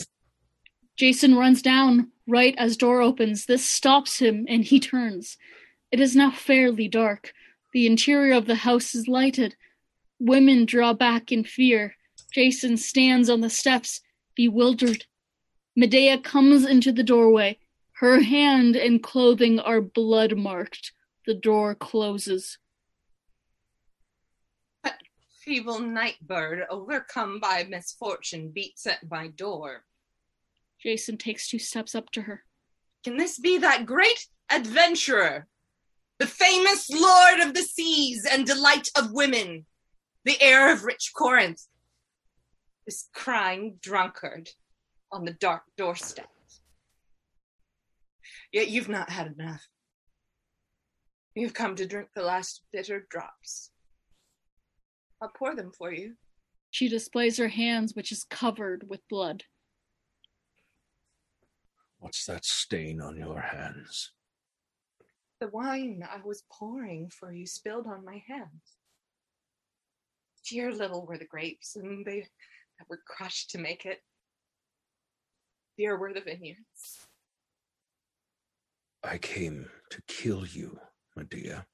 Jason runs down right as door opens. This stops him and he turns. It is now fairly dark. The interior of the house is lighted. Women draw back in fear. Jason stands on the steps. Bewildered, Medea comes into the doorway. Her hand and clothing are blood marked. The door closes. Feeble night bird, overcome by misfortune, beats at my door. Jason takes two steps up to her. Can this be that great adventurer, the famous lord of the seas and delight of women, the heir of rich Corinth, this crying drunkard on the dark doorstep? Yet you've not had enough. You've come to drink the last bitter drops. I'll pour them for you. She displays her hands, which is covered with blood. What's that stain on your hands? The wine I was pouring for you spilled on my hands. Dear little were the grapes, and they that were crushed to make it. Dear were the vineyards. I came to kill you, Medea.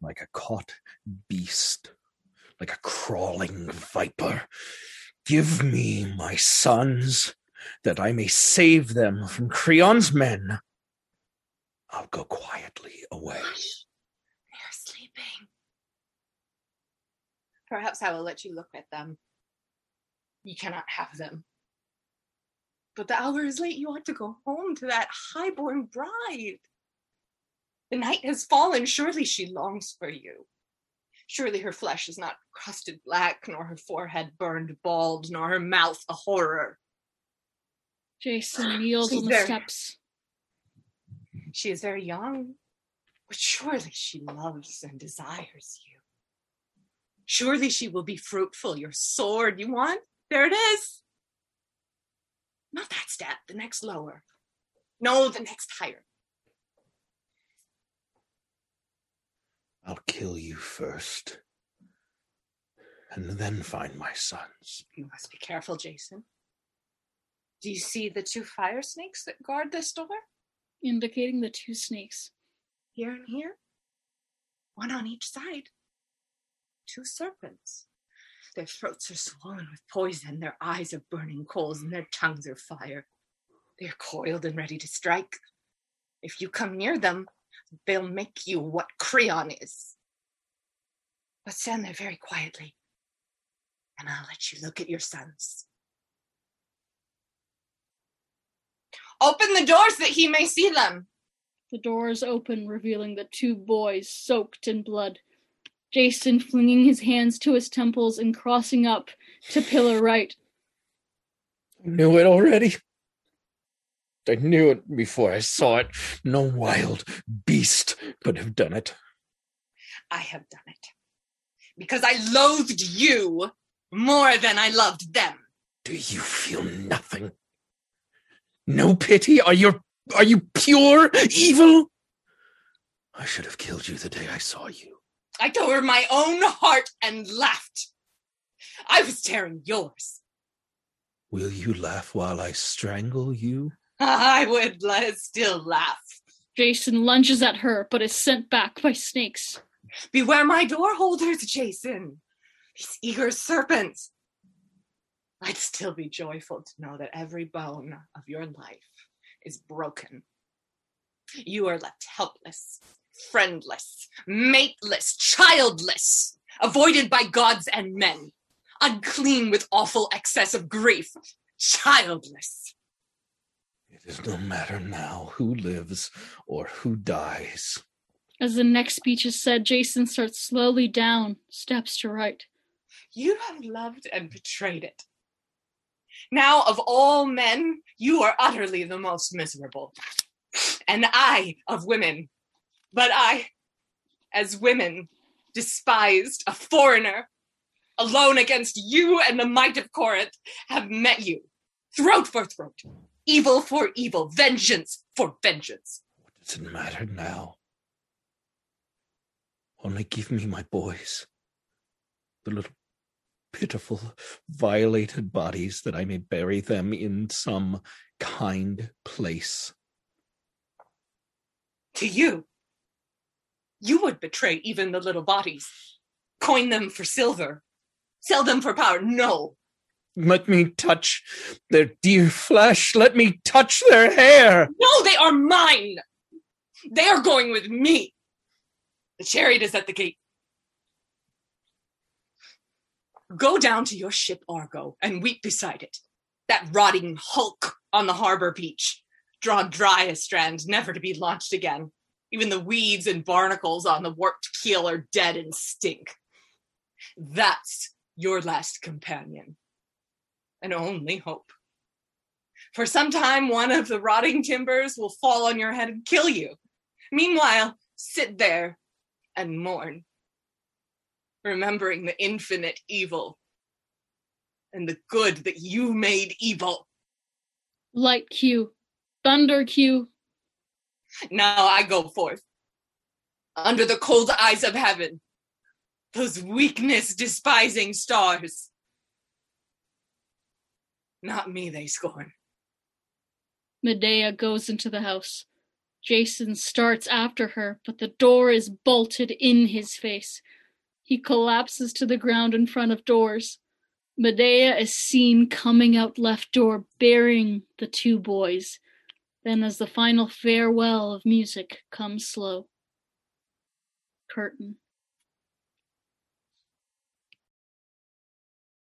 Like a caught beast, like a crawling viper. Give me my sons, that I may save them from Creon's men. I'll go quietly away. They're sleeping. Perhaps I will let you look at them. You cannot have them. But the hour is late. You ought to go home to that highborn bride. The night has fallen. Surely she longs for you. Surely her flesh is not crusted black, nor her forehead burned bald, nor her mouth a horror. Jason kneels She's on the very- steps. She is very young, but surely she loves and desires you. Surely she will be fruitful. Your sword you want? There it is. Not that step, the next lower. No, the next higher. I'll kill you first, and then find my sons. You must be careful, Jason. Do you see the two fire snakes that guard this door? Indicating the two snakes. Here and here? One on each side. Two serpents. Their throats are swollen with poison, their eyes are burning coals, and their tongues are fire. They are coiled and ready to strike. If you come near them, they'll make you what Creon is. But stand there very quietly, and I'll let you look at your sons. Open the doors that he may see them. The doors open, revealing the two boys soaked in blood. Jason flinging his hands to his temples and crossing up to pillar right. I knew it already. I knew it before I saw it. No wild beast could have done it. I have done it. Because I loathed you more than I loved them. Do you feel nothing? No pity? Are you are you pure evil? I should have killed you the day I saw you. I tore my own heart and laughed. I was tearing yours. Will you laugh while I strangle you? I would let still laugh. Jason lunges at her, but is sent back by snakes. Beware my door holders, Jason. These eager serpents. I'd still be joyful to know that every bone of your life is broken. You are left helpless, friendless, mateless, childless, avoided by gods and men, unclean with awful excess of grief, childless. It is no matter now who lives or who dies. As the next speech is said, Jason starts slowly down, steps to right. You have loved and betrayed it. Now, of all men, you are utterly the most miserable. And I, of women, but I, as women, despised, a foreigner, alone against you and the might of Corinth, have met you, throat for throat, evil for evil, vengeance for vengeance. What does it matter now? Only give me my boys, the little pitiful, violated bodies, that I may bury them in some kind place. To you, you would betray even the little bodies, coin them for silver, sell them for power. No, Let me touch their dear flesh. Let me touch their hair. No, they are mine. They are going with me. The chariot is at the gate. Go down to your ship, Argo, and weep beside it. That rotting hulk on the harbor beach, drawn dry as strands, never to be launched again. Even the weeds and barnacles on the warped keel are dead and stink. That's your last companion, and only hope. For some time, one of the rotting timbers will fall on your head and kill you. Meanwhile, sit there and mourn, remembering the infinite evil and the good that you made evil. Light cue, Thunder cue. Now I go forth under the cold eyes of heaven, those weakness despising stars. Not me they scorn. Medea goes into the house. Jason starts after her, but the door is bolted in his face. He collapses to the ground in front of doors. Medea is seen coming out left door bearing the two boys. Then, as the final farewell of music comes slow, curtain.